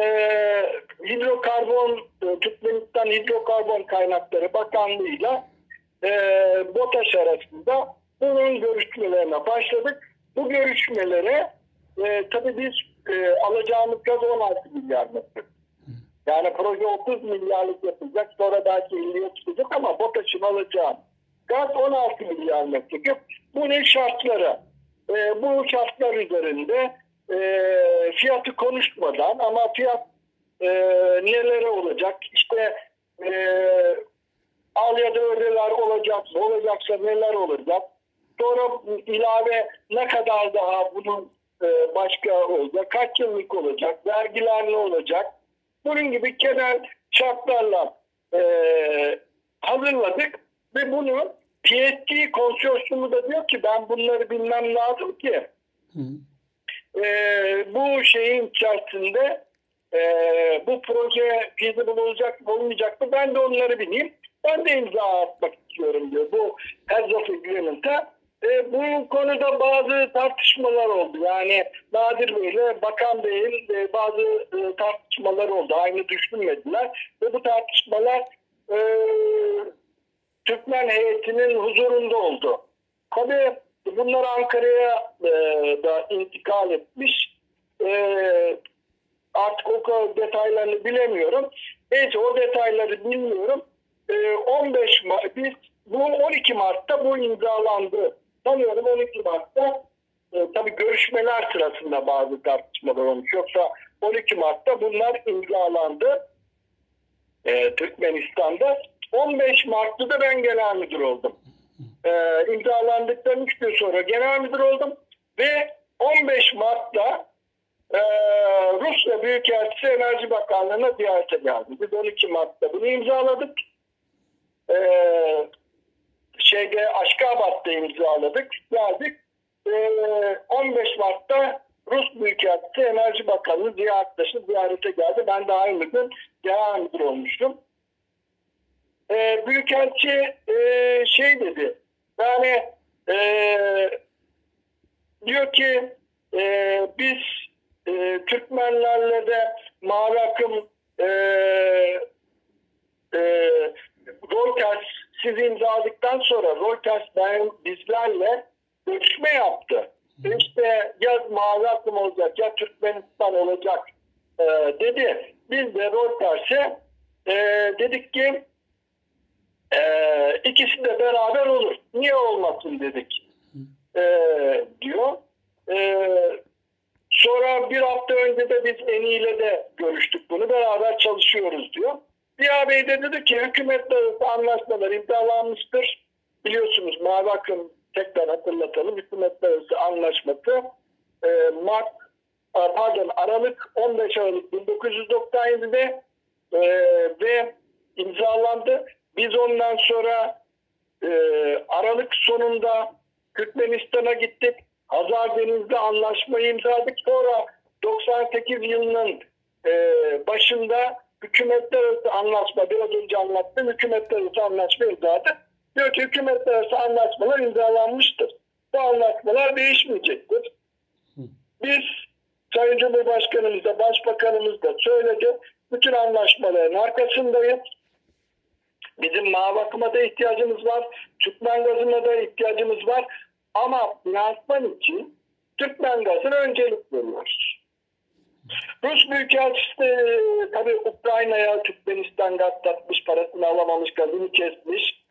hidrokarbon, e, Türkmenistan Hidrokarbon Kaynakları Bakanlığı'yla e, BOTAŞ arasında bunun görüşmelerine başladık. Bu görüşmelere e, tabii biz e, alacağımız gaz 16 milyar metre. Yani proje 30 milyarlık yapılacak sonra belki 50'ye çıkacak ama BOTAŞ'ın alacağı gaz 16 milyar metreküp. Bunun şartları e, bu şartlar üzerinde e, fiyatı konuşmadan ama fiyat e, nelere olacak işte e, al ya da ödeler olacak olacaksa neler olacak sonra ilave ne kadar daha bunun e, başka olacak kaç yıllık olacak vergiler ne olacak bunun gibi genel şartlarla e, hazırladık ve bunu PST konsorsiyumu da diyor ki ben bunları bilmem lazım ki Hı. e, bu şeyin içerisinde e, bu proje feasible olacak mı olmayacak mı ben de onları bileyim. Ben de imza atmak istiyorum diyor bu Heads of Agreement'a. E, bu konuda bazı tartışmalar oldu. Yani Nadir Bey ile Bakan Bey'in e, bazı e, tartışmalar oldu. Aynı düşünmediler. Ve bu tartışmalar e, Türkmen heyetinin huzurunda oldu. Tabii bunlar Ankara'ya e, da intikal etmiş. E, artık o kadar detaylarını bilemiyorum. Neyse o detayları bilmiyorum. E, 15 Mart, biz bu 12 Mart'ta bu imzalandı. Sanıyorum 12 Mart'ta e, tabii görüşmeler sırasında bazı tartışmalar olmuş. Yoksa 12 Mart'ta bunlar imzalandı e, Türkmenistan'da. 15 Mart'ta da ben genel müdür oldum. E, imzalandıktan 3 gün sonra genel müdür oldum ve 15 Mart'ta e, Rusya Büyükelçisi Enerji Bakanlığı'na ziyarete geldi. Biz 12 Mart'ta bunu imzaladık. E, şeyde Aşkabat'ta imzaladık. Geldik. E, 15 Mart'ta Rus Büyükelçisi Enerji Bakanlığı ziyaretleşti, ziyarete geldi. Ben de aynı gün genel müdür olmuştum. E, Büyükelçi e, şey dedi, yani e, diyor ki e, biz e, Türkmenlerle de mavi e, e, Reuters siz imzaladıktan sonra Reuters ben bizlerle görüşme yaptı. İşte ya mavi akım olacak ya Türkmenistan olacak e, dedi. Biz de Reuters'e e, dedik ki e, ikisi de beraber olur. Niye olmasın dedik e, diyor. E, sonra bir hafta önce de biz Eni ile de görüştük bunu. Beraber çalışıyoruz diyor. Ziya Bey de dedi ki hükümetle anlaşmalar imzalanmıştır. Biliyorsunuz Mavi Akım tekrar hatırlatalım. Hükümetler arası anlaşması e, Mart pardon Aralık 15 Aralık 1997'de e, ve imzalandı. Biz ondan sonra e, Aralık sonunda Türkmenistan'a gittik. Hazar Deniz'de anlaşmayı imzaladık. Sonra 98 yılının e, başında hükümetler arası anlaşma biraz önce anlattım. Hükümetler arası anlaşma imzaladık. Diyor ki hükümetler arası anlaşmalar imzalanmıştır. Bu anlaşmalar değişmeyecektir. Biz Sayın Cumhurbaşkanımız da Başbakanımız da söyledi. Bütün anlaşmaların arkasındayız. Bizim mavi akıma da ihtiyacımız var. Türkmen gazına da ihtiyacımız var. Ama finansman için Türkmen gazına öncelik veriyoruz. Rus Büyükelçisi de tabii Ukrayna'ya Türkmenistan gaz satmış, parasını alamamış, gazını kesmiş.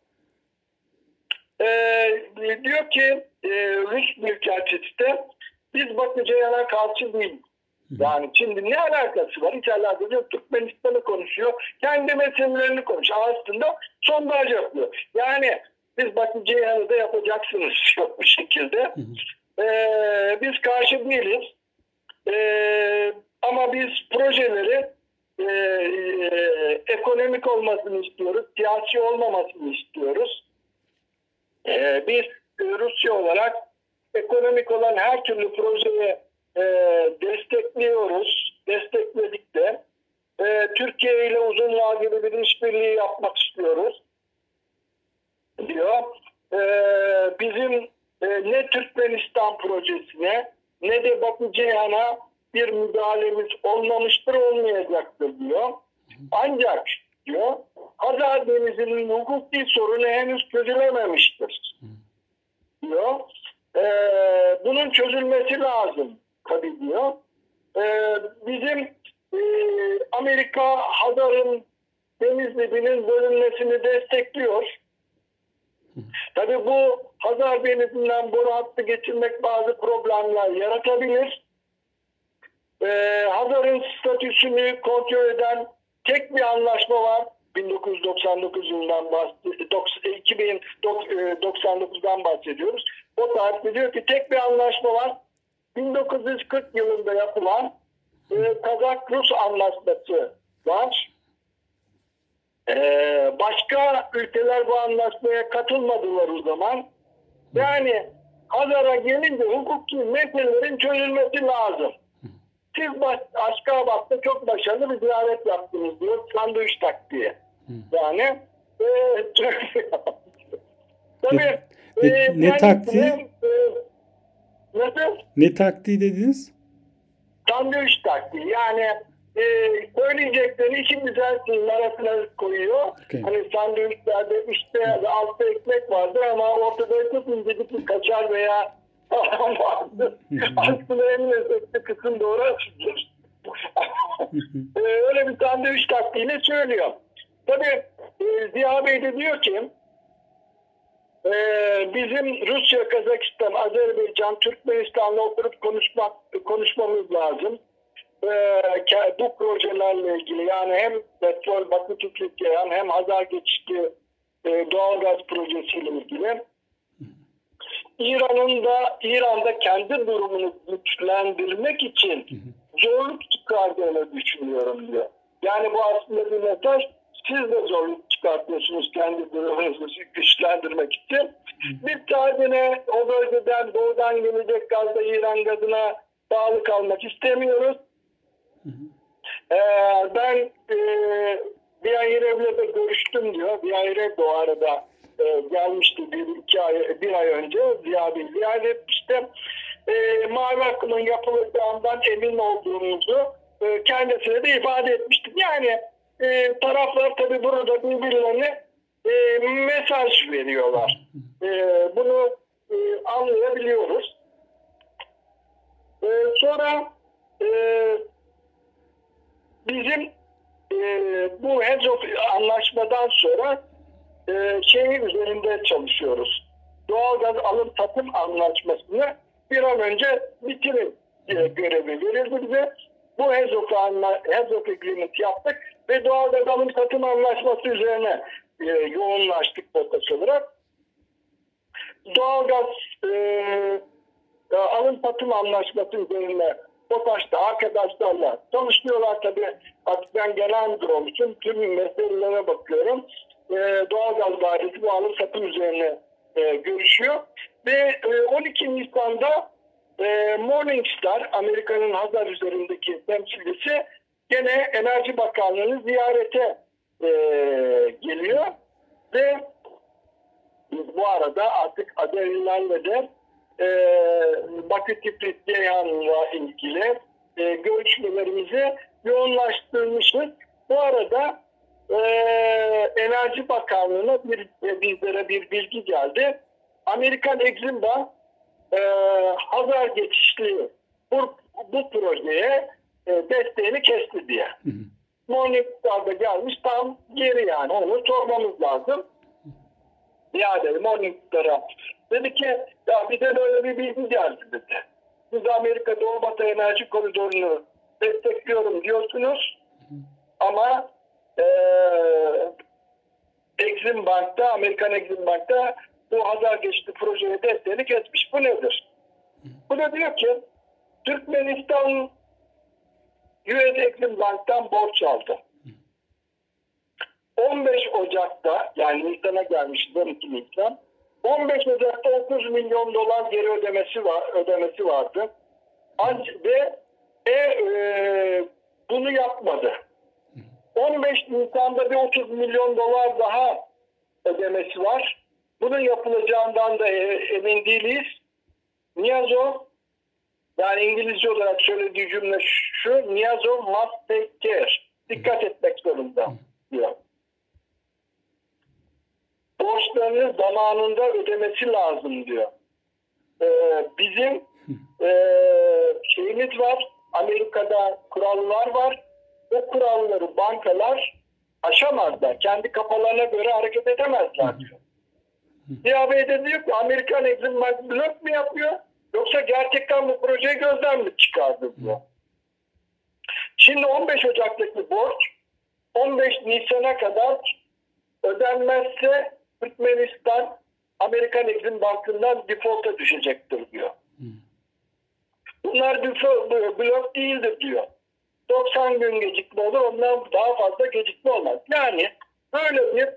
Ee, diyor ki e, Rus Büyükelçisi de biz Batı Ceyhan'a karşı değiliz. Yani şimdi ne alakası var? Hiç alakası yok. Türkmenistan'ı konuşuyor. Kendi meselelerini konuşuyor. Aslında sondaj yapıyor. Yani biz Batı Ceyhan'ı da yapacaksınız yok bir şekilde. Ee, biz karşı değiliz. Ee, ama biz projeleri e, e, ekonomik olmasını istiyoruz. Siyasi olmamasını istiyoruz. Ee, biz e, Rusya olarak ekonomik olan her türlü projeye e, destekliyoruz. Destekledik de. E, Türkiye ile uzun vadeli bir işbirliği yapmak istiyoruz. Diyor. E, bizim e, ne Türkmenistan projesine ne de Batı Ceyhan'a bir müdahalemiz olmamıştır olmayacaktır diyor. Ancak diyor Hazar Denizi'nin hukuki sorunu henüz çözülememiştir. Diyor. E, bunun çözülmesi lazım tabii diyor. E, bizim e, Amerika Hazar'ın deniz dibinin bölünmesini destekliyor. Tabii bu Hazar Denizi'nden boru hattı geçirmek bazı problemler yaratabilir. Ee, Hazar'ın statüsünü kontrol eden tek bir anlaşma var. 1999 yılından bahsediyoruz. 2099'dan bahsediyoruz. O tarihte diyor ki tek bir anlaşma var. 1940 yılında yapılan e, Kazak-Rus anlaşması var. Ee, başka ülkeler bu anlaşmaya katılmadılar o zaman. Yani Hazar'a gelince hukuki meselelerin çözülmesi lazım. Siz baş, Aşkabat'ta çok başarılı bir ziyaret yaptınız diyor. Sandviç taktiği. Yani e, tabii Ne- e, ne taktiği? e, nasıl? Ne taktiği dediniz? Sandviç taktiği. Yani e, söyleyeceklerini iki güzel şeyin arasına koyuyor. Okey. Hani sandviçlerde işte altta ekmek vardır ama ortada incecik bir kaçar veya. Aslında en lezzetli kısım doğru açıdır. Ee, öyle bir sandviç taktiğiyle söylüyor. Tabii e, Ziya Bey de diyor ki e, bizim Rusya, Kazakistan, Azerbaycan, Türkmenistan'la oturup konuşmak konuşmamız lazım. E, bu projelerle ilgili yani hem petrol, Batı Türkiye hem Hazar geçişli e, doğalgaz projesiyle ilgili. İran'ın da İran'da kendi durumunu güçlendirmek için zorluk çıkardığını düşünüyorum diyor. Yani bu aslında bir mesaj. Siz de zorluk çıkartıyorsunuz kendi durumunuzu güçlendirmek için. Biz sadece o bölgeden doğudan gelecek gazda İran gazına bağlı kalmak istemiyoruz. Ee, ben e, Biyahirev'le de görüştüm diyor. Biyahirev de o arada e, gelmişti bir, iki ay, bir ay önce. Ziya Bey ziyaret etmişti. E, mavi akımın yapılacağından emin olduğumuzu e, kendisine de ifade etmiştik. Yani e, taraflar tabii burada birbirlerine e, mesaj veriyorlar. E, bunu e, anlayabiliyoruz. E, sonra e, bizim e, bu Hezop anlaşmadan sonra e, şey üzerinde çalışıyoruz. Doğalgaz alım satım anlaşmasını bir an önce bitirin diye görevi verildi bize. Bu Hezop, anla, Hezop Agreement yaptık ve doğalgaz alım satım anlaşması üzerine e, yoğunlaştık fokus olarak. Doğalgaz e, e, alım satım anlaşması üzerine BOTAŞ'ta arkadaşlarla çalışıyorlar tabii. Artık ben genel müdür olmuşum. Tüm meselelere bakıyorum. E, doğalgaz dairesi bu alım satım üzerine e, görüşüyor. Ve e, 12 Nisan'da e, Morningstar, Amerika'nın Hazar üzerindeki temsilcisi gene Enerji Bakanlığı'nı ziyarete e, geliyor. Ve bu arada artık Azerilerle de e, Bakü Tiflis Ceyhan'la ilgili e, görüşmelerimizi yoğunlaştırmışız. Bu arada e, Enerji Bakanlığı'na bir, e, bizlere bir bilgi geldi. Amerikan Exim Bank e, Hazar geçişli bu, bu projeye e, desteğini kesti diye. Morningstar'da gelmiş tam geri yani onu sormamız lazım. Yani Morningstar'a dedi ki ya bize böyle bir bilgi geldi dedi. Siz Amerika Doğu Batı Enerji Koridoru'nu destekliyorum diyorsunuz ama e, Exim Bank'ta, Amerikan Exim Bank'ta bu Hazar geçti projeye desteğini kesmiş. Bu nedir? Bu da diyor ki Türkmenistan US Exim Bank'tan borç aldı. 15 Ocak'ta yani Nisan'a gelmiş 12 Nisan 15 Ocak'ta 30 milyon dolar geri ödemesi var ödemesi vardı. Ve e, e, bunu yapmadı. 15 Nisan'da bir 30 milyon dolar daha ödemesi var. Bunun yapılacağından da e, emin değiliz. Niyazov yani İngilizce olarak söylediği cümle şu Niyazov must take care. Dikkat etmek zorunda diyor. Borçlarını zamanında ödemesi lazım diyor. Ee, bizim e, şeyimiz var. Amerika'da kurallar var. O kuralları bankalar aşamazlar. Kendi kafalarına göre hareket edemezler diyor. Ziya Bey de diyor ki Amerikan Exim Bank blok mu yapıyor? Yoksa gerçekten bu projeyi gözden mi çıkardı diyor. Şimdi 15 Ocak'taki borç 15 Nisan'a kadar ödenmezse Türkmenistan Amerikan Exim Bank'ından default'a düşecektir diyor. Bunlar default, blok değildir diyor. 90 gün gecikme olur ondan daha fazla gecikme olmaz. Yani Böyle bir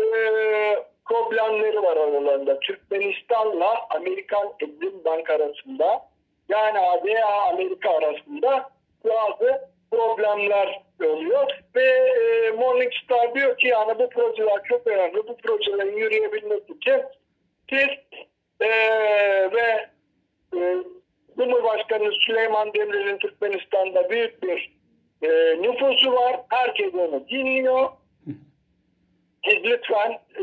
e, problemleri var aralarında. Türkmenistan'la Amerikan Exim Bank arasında yani veya Amerika arasında bazı problemler oluyor. Ve e, Morningstar diyor ki yani bu projeler çok önemli. Bu projelerin yürüyebilmesi için siz e, ve e, Cumhurbaşkanı Süleyman Demirel'in Türkmenistan'da büyük bir e, nüfusu var. Herkes onu dinliyor. Siz lütfen e,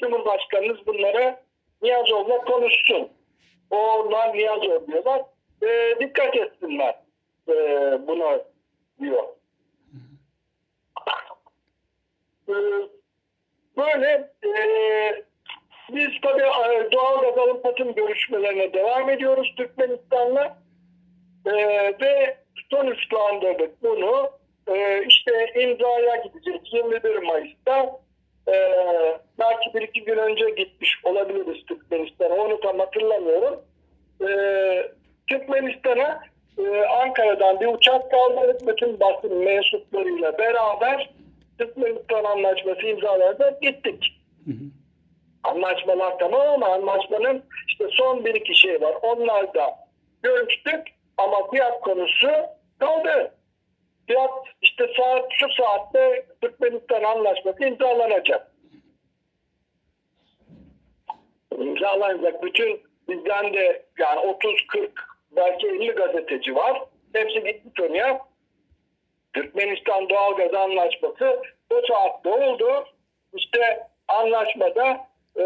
Cumhurbaşkanınız bunları Niyazov'la konuşsun. Onlar Niyazov diyorlar. E, dikkat etsinler e, buna diyor. E, böyle tabii e, doğal gaz alım satım görüşmelerine devam ediyoruz Türkmenistan'la. E, ve sonuçlandırdık bunu. E, işte imzaya gidecek 21 Mayıs'ta. E, belki bir iki gün önce gitmiş olabiliriz Türkmenistan'a. Onu tam hatırlamıyorum. E, Türkmenistan'a e, Ankara'dan bir uçak kaldırıp bütün basın mensuplarıyla beraber Türkmenistan anlaşması imzalayarak gittik. Hı hı. Anlaşmalar tamam ama anlaşmanın işte son bir iki şey var. Onlar da görüştük ama fiyat konusu kaldı. Fiyat işte saat şu saatte Türkmenistan anlaşması imzalanacak. İmzalanacak. Bütün bizden de yani 30-40 belki 50 gazeteci var. Hepsi gitti oraya. Türkmenistan Doğalgaz Anlaşması o saatte oldu. İşte anlaşmada e,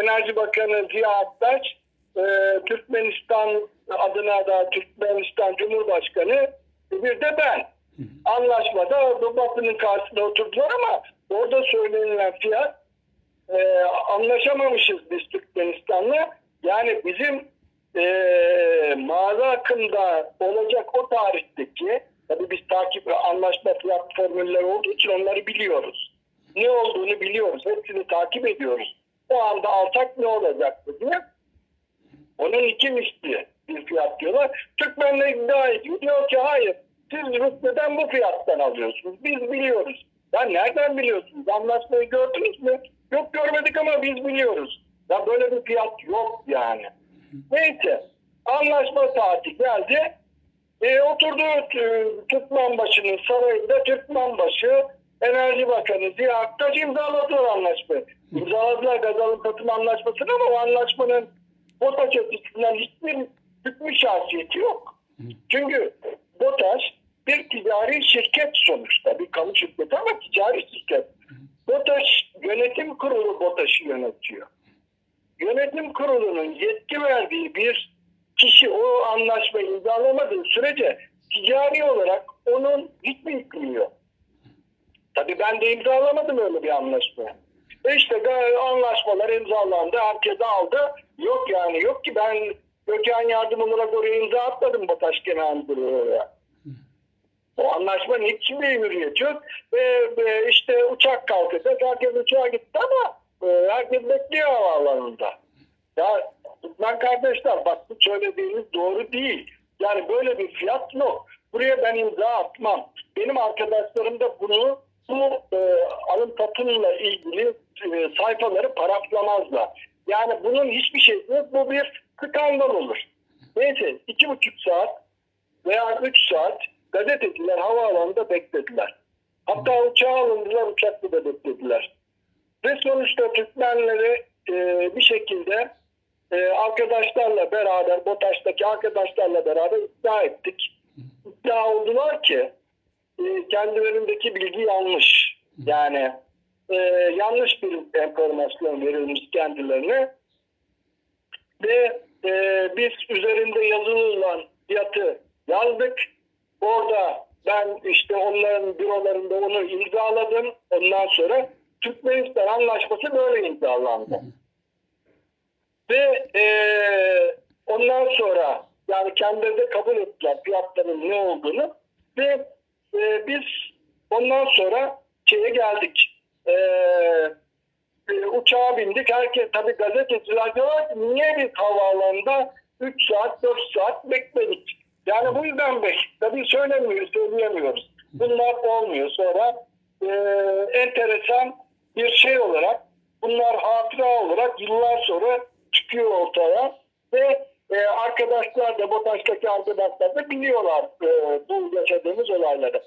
Enerji Bakanı Ziya Aktaş e, Türkmenistan adına da Türkmenistan Cumhurbaşkanı bir de ben. Anlaşmada bu basının karşısında oturdular ama orada söylenilen fiyat e, anlaşamamışız biz Türkmenistan'la. Yani bizim e, mağaza akımda olacak o tarihteki tabii biz takip ve anlaşma fiyat formülleri olduğu için onları biliyoruz. Ne olduğunu biliyoruz. Hepsini takip ediyoruz. O anda alsak ne olacaktı diye. Onun iki misli bir fiyat diyorlar. Türkmenler iddia ediyor. Diyor ki hayır siz Rusya'dan bu fiyattan alıyorsunuz. Biz biliyoruz. Ya nereden biliyorsunuz? Anlaşmayı gördünüz mü? Yok görmedik ama biz biliyoruz. Ya böyle bir fiyat yok yani. Neyse. Anlaşma saati geldi. E, oturdu e, Türkmenbaşı'nın sarayında Türkmenbaşı Enerji Bakanı Ziya Aktaş imzaladılar anlaşmayı. İmzaladılar gaz alım satım anlaşmasını ama o anlaşmanın BOTAŞ açısından hiçbir hükmü şahsiyeti yok. Çünkü BOTAŞ bir ticari şirket sonuçta. Bir kamu şirketi ama ticari şirket. BOTAŞ yönetim kurulu BOTAŞ'ı yönetiyor. Yönetim kurulunun yetki verdiği bir kişi o anlaşmayı imzalamadığı sürece ticari olarak onun hiçbir hükmü yok. Tabii ben de imzalamadım öyle bir anlaşma. E işte ga- anlaşmalar imzalandı, herkes aldı. Yok yani yok ki ben Gökhan yardım olarak oraya imza atmadım BOTAŞ Genel Müdürlüğü'ne. O anlaşmanın hiçbir hürriyeti yok. Ve, ve işte uçak kalkacak. Herkes uçağa gitti ama e, herkes bekliyor havaalanında. Ya Türkmen kardeşler bak bu söylediğiniz doğru değil. Yani böyle bir fiyat yok. Buraya ben imza atmam. Benim arkadaşlarım da bunu bu e, alım satımla ilgili e, sayfaları paraflamazlar. Yani bunun hiçbir şey yok. Bu bir skandal olur. Neyse iki buçuk saat veya üç saat gazeteciler havaalanında beklediler. Hatta uçağa alındılar, uçakta da beklediler. Ve sonuçta Türkmenleri e, bir şekilde e, arkadaşlarla beraber, BOTAŞ'taki arkadaşlarla beraber ikna ettik. İkna oldular ki e, kendilerindeki bilgi yanlış. Yani e, yanlış bir enformasyon verilmiş kendilerine. Ve e, biz üzerinde yazılı olan fiyatı yazdık. Orada ben işte onların bürolarında onu imzaladım. Ondan sonra Türkmenistan anlaşması böyle imzalandı. Ve e, ondan sonra yani kendileri de kabul ettiler fiyatların ne olduğunu ve e, biz ondan sonra şeye geldik. E, e, uçağa bindik. Herkes tabii gazeteciler diyorlar ki niye biz havaalanında 3 saat 4 saat bekledik. Yani bu yüzden bekledik. Tabii söylemiyoruz, söyleyemiyoruz. Bunlar olmuyor. Sonra e, enteresan bir şey olarak bunlar hatıra olarak yıllar sonra çıkıyor ortaya ve e, arkadaşlar da BOTAŞ'taki arkadaşlar da biliyorlar e, bu yaşadığımız olayları.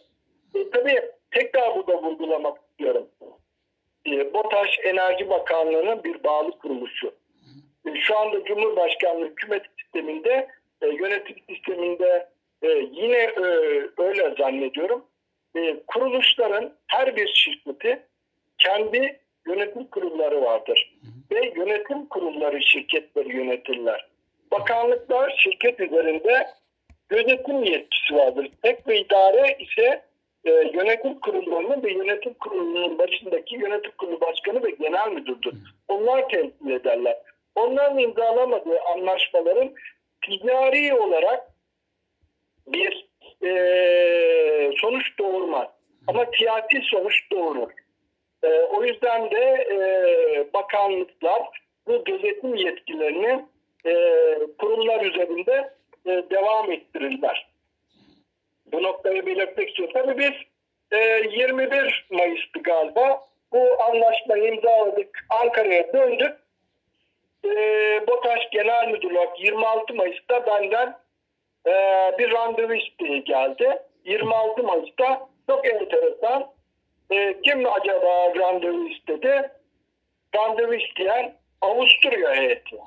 E, tabii tekrar burada vurgulamak istiyorum. E, BOTAŞ Enerji Bakanlığı'nın bir bağlı kuruluşu. E, şu anda Cumhurbaşkanlığı hükümet sisteminde, e, yönetim sisteminde e, yine e, öyle zannediyorum. E, kuruluşların her bir şirketi kendi yönetim kurulları vardır. Ve yönetim kurulları şirketleri yönetirler. Bakanlıklar şirket üzerinde gözetim yetkisi vardır. Tek ve idare ise e, yönetim kurullarının ve yönetim kurulunun başındaki yönetim kurulu başkanı ve genel müdürdür. Onlar temsil ederler. Onların imzalamadığı anlaşmaların ticari olarak bir e, sonuç doğurmaz. Ama siyasi sonuç doğurur. E, o yüzden de e, bakanlıklar bu gözetim yetkilerini e, kurumlar üzerinde e, devam ettirirler. Bu noktayı belirtmek istiyorum. Tabii biz e, 21 Mayıs'tı galiba bu anlaşmayı imzaladık. Ankara'ya döndük. E, BOTAŞ Genel Müdürü 26 Mayıs'ta benden e, bir randevu isteği geldi. 26 Mayıs'ta çok enteresan. E, kim acaba randevu istedi? Randevu isteyen Avusturya heyeti.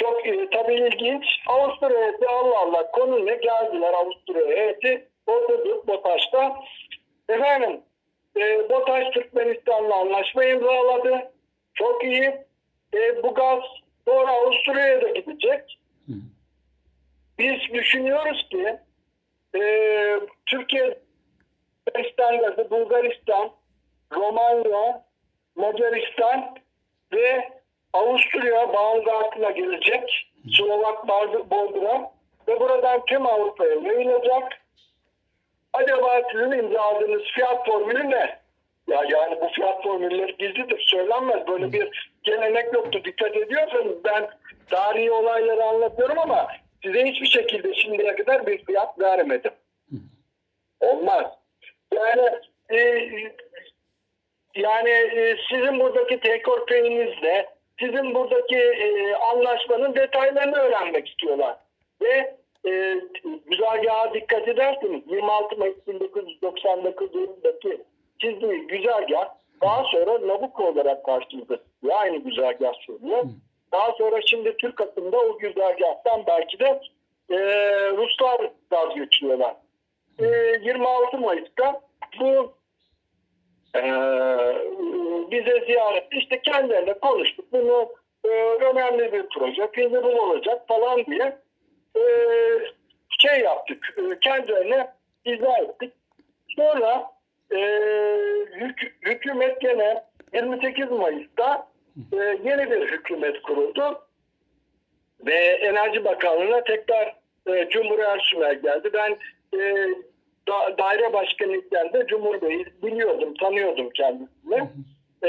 Çok e, tabii ilginç. Avusturya heyeti Allah Allah konu ne geldiler Avusturya heyeti. Oturduk BOTAŞ'ta. Efendim e, BOTAŞ Türkmenistan'la anlaşma imzaladı. Çok iyi. E, bu gaz sonra Avusturya'ya da gidecek. Biz düşünüyoruz ki e, Türkiye, Bulgaristan, Bulgaristan, Romanya, Macaristan ve Avusturya bağımlı altına gelecek. Slovak Bodrum ve buradan tüm Avrupa'ya yayılacak. Acaba sizin imzaladığınız fiyat formülü ne? Ya yani bu fiyat formülleri gizlidir, söylenmez. Böyle bir gelenek yoktu. Dikkat ediyorsanız ben tarihi olayları anlatıyorum ama size hiçbir şekilde şimdiye kadar bir fiyat vermedim. Olmaz. Yani e, yani e, sizin buradaki tekor peyinizle sizin buradaki e, anlaşmanın detaylarını öğrenmek istiyorlar. Ve e, güzergaha dikkat ederseniz 26 Mayıs 1999 yılındaki çizdiği güzergah daha sonra Nabucco olarak karşımıza çıkıyor. Aynı güzergah söylüyor. Daha sonra şimdi Türk akımda o güzergahtan belki de e, Ruslar vazgeçiyorlar. E, 26 Mayıs'ta bu e, bize ziyaret işte kendilerine konuştuk. Bunu e, önemli bir proje, feasible olacak falan diye e, şey yaptık. E, kendilerine izah ettik. Sonra e, hük, hükümet gene 28 Mayıs'ta e, yeni bir hükümet kuruldu. Ve Enerji Bakanlığı'na tekrar e, Cumhur Ersumer geldi. Ben e, da, daire başkanıyken de Cumhur Bey'i biliyordum, tanıyordum kendisini. E,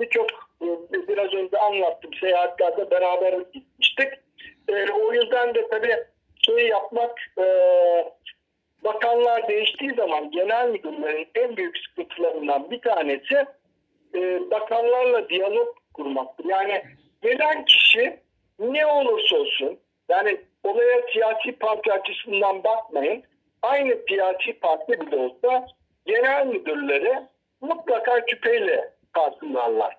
Birçok e, biraz önce anlattım seyahatlerde beraber gitmiştik. E, o yüzden de tabii şey yapmak e, bakanlar değiştiği zaman genel müdürlerin en büyük sıkıntılarından bir tanesi e, bakanlarla diyalog kurmaktır. Yani gelen kişi ne olursa olsun yani olaya siyasi parti açısından bakmayın. Aynı siyasi parti bile olsa genel müdürleri mutlaka küpeyle karşılarlar.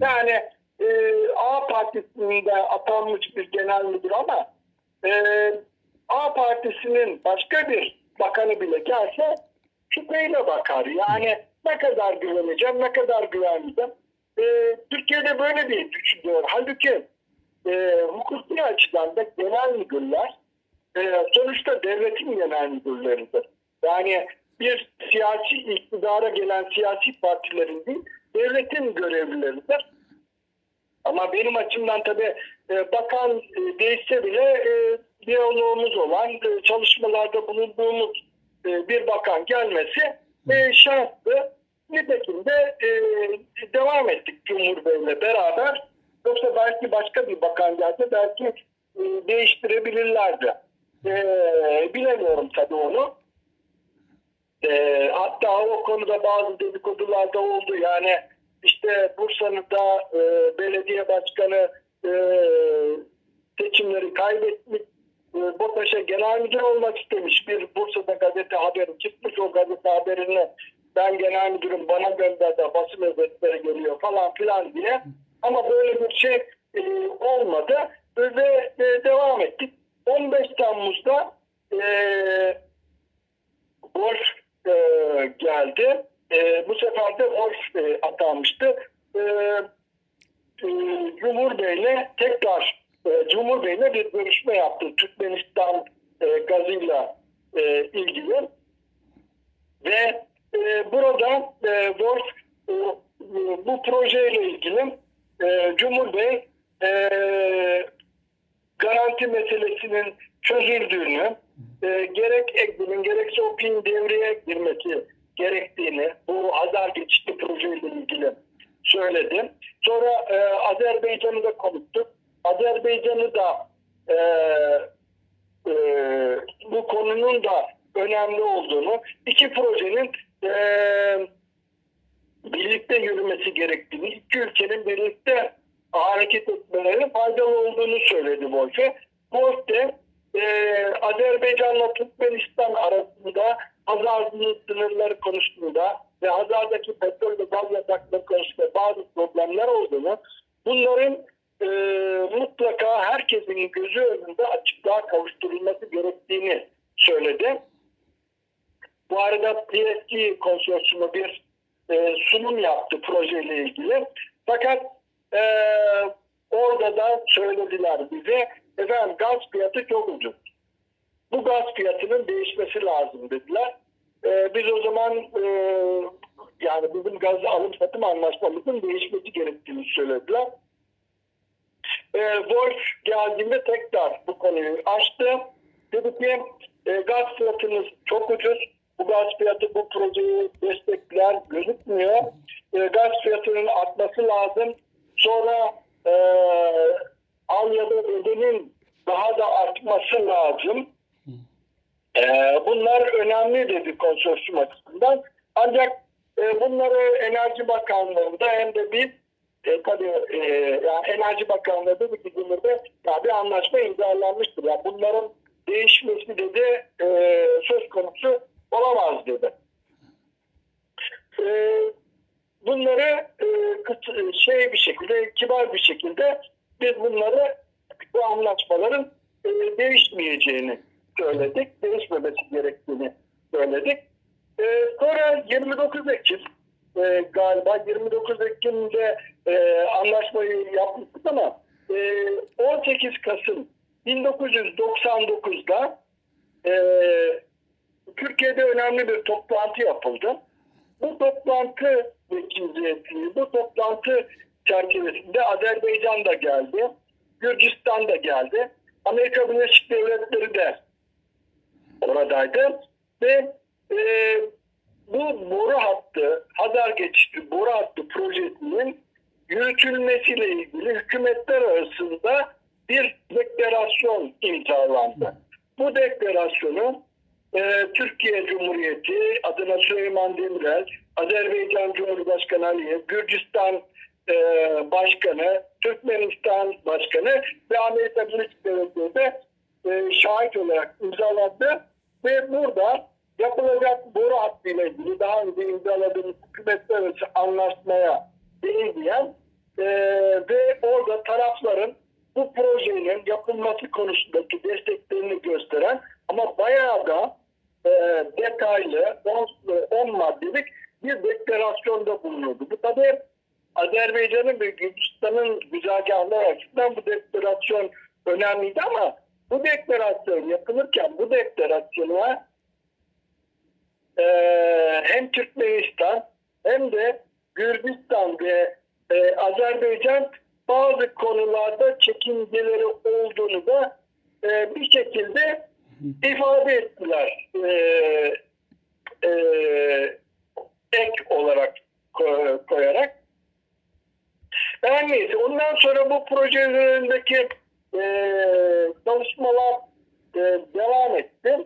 Yani e, A partisinde atanmış bir genel müdür ama e, A partisinin başka bir bakanı bile gelse şüpheyle bakar. Yani ne kadar güveneceğim, ne kadar güvenmeyeceğim. Ee, Türkiye'de böyle bir düşünüyor. Halbuki e, hukuki açıdan da genel müdürler e, sonuçta devletin genel. Yani bir siyasi iktidara gelen siyasi partilerin değil, devletin görevlileridir. Ama benim açımdan tabii e, bakan e, değişse bile e, diyalogumuz olan, e, çalışmalarda bulunduğumuz bir bakan gelmesi e, şanslı. Nitekim de devam ettik Cumhur Bey'le beraber. Yoksa belki başka bir bakan gelse belki değiştirebilirlerdi. E, bilemiyorum tabii onu. E, hatta o konuda bazı dedikodular da oldu. Yani işte Bursa'nın da e, belediye başkanı e, seçimleri kaybetmiş. E, BOTAŞ'a genel müdür olmak istemiş. Bir Bursa'da gazete haberi çıkmış. O gazete haberini ben genel müdürüm bana gönderdi basın özetleri geliyor falan filan diye. Ama böyle bir şey e, olmadı ve e, devam ettik. Gaz fiyatınız çok ucuz. Bu gaz fiyatı bu projeyi destekler gözükmüyor. E, gaz fiyatının artması lazım. Sonra e, al ya da ödenin daha da artması lazım. E, bunlar önemli dedi konsorsiyum açısından. Ancak e, bunları Enerji Bakanlığı'nda hem de biz e, tabii e, yani Enerji Bakanlığı dedi ki Cumhur'da ya bir anlaşma imzalanmıştır. Yani bunların değişmesi dedi e, söz konusu olamaz dedi. E, bunları e, şey bir şekilde kibar bir şekilde biz bunları bu anlaşmaların e, değişmeyeceğini söyledik. Değişmemesi gerektiğini söyledik. E, sonra 29 Ekim e, galiba 29 Ekim'de e, anlaşmayı yapmıştık ama e, 18 Kasım 1999'da e, Türkiye'de önemli bir toplantı yapıldı. Bu toplantı neticesinde, bu toplantı çerçevesinde Azerbaycan da geldi, Gürcistan da geldi, Amerika Birleşik Devletleri de oradaydı ve e, bu boru hattı, Hazar geçişli boru hattı projesinin yürütülmesiyle ilgili hükümetler arasında bir deklarasyon imzalandı. Bu deklarasyonu e, Türkiye Cumhuriyeti adına Süleyman Demirel, Azerbaycan Cumhurbaşkanı Aliyev, Gürcistan e, Başkanı, Türkmenistan Başkanı ve Amerika Birleşik Devletleri de e, şahit olarak imzaladı ve burada yapılacak boru hattıyla ilgili daha önce imzaladığımız hükümetler arası anlaşmaya değinmeyen e, ve orada tarafların bu projenin yapılması konusundaki desteklerini gösteren ama bayağı da e, detaylı 10 maddelik bir deklarasyonda bulunuyordu. Bu tabii Azerbaycan'ın ve Gürcistan'ın güzergahları açısından bu deklarasyon önemliydi ama bu deklarasyon yapılırken bu deklarasyona e, hem Türkmenistan hem de Gürcistan ve e, Azerbaycan bazı konularda çekinceleri olduğunu da e, bir şekilde ifade ettiler. E, e, ek olarak ko- koyarak. Her neyse ondan sonra bu proje üzerindeki e, çalışmalar e, devam etti.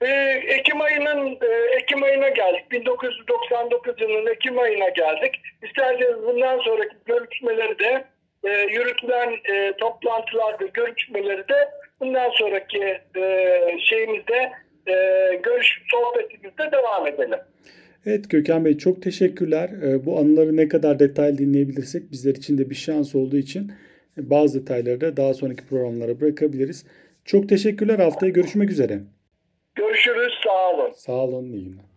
e, Ekim ayının e, Ekim ayına geldik. 1999 yılının Ekim ayına geldik. İsterseniz bundan sonraki görüşmeleri de e, yürütülen e, toplantılarda görüşmeleri de bundan sonraki e, şeyimizde e, görüş sohbetimizde devam edelim. Evet Gökhan Bey çok teşekkürler. Ee, bu anıları ne kadar detaylı dinleyebilirsek bizler için de bir şans olduğu için bazı detayları da daha sonraki programlara bırakabiliriz. Çok teşekkürler. Haftaya görüşmek üzere. Görüşürüz. Sağ olun. Sağ olun. İyi günler.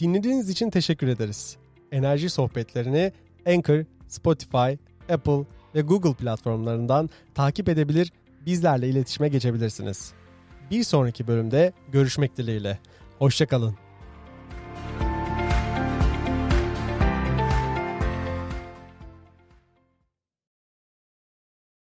Dinlediğiniz için teşekkür ederiz. Enerji sohbetlerini Anchor, Spotify, Apple ve Google platformlarından takip edebilir, bizlerle iletişime geçebilirsiniz. Bir sonraki bölümde görüşmek dileğiyle. Hoşçakalın.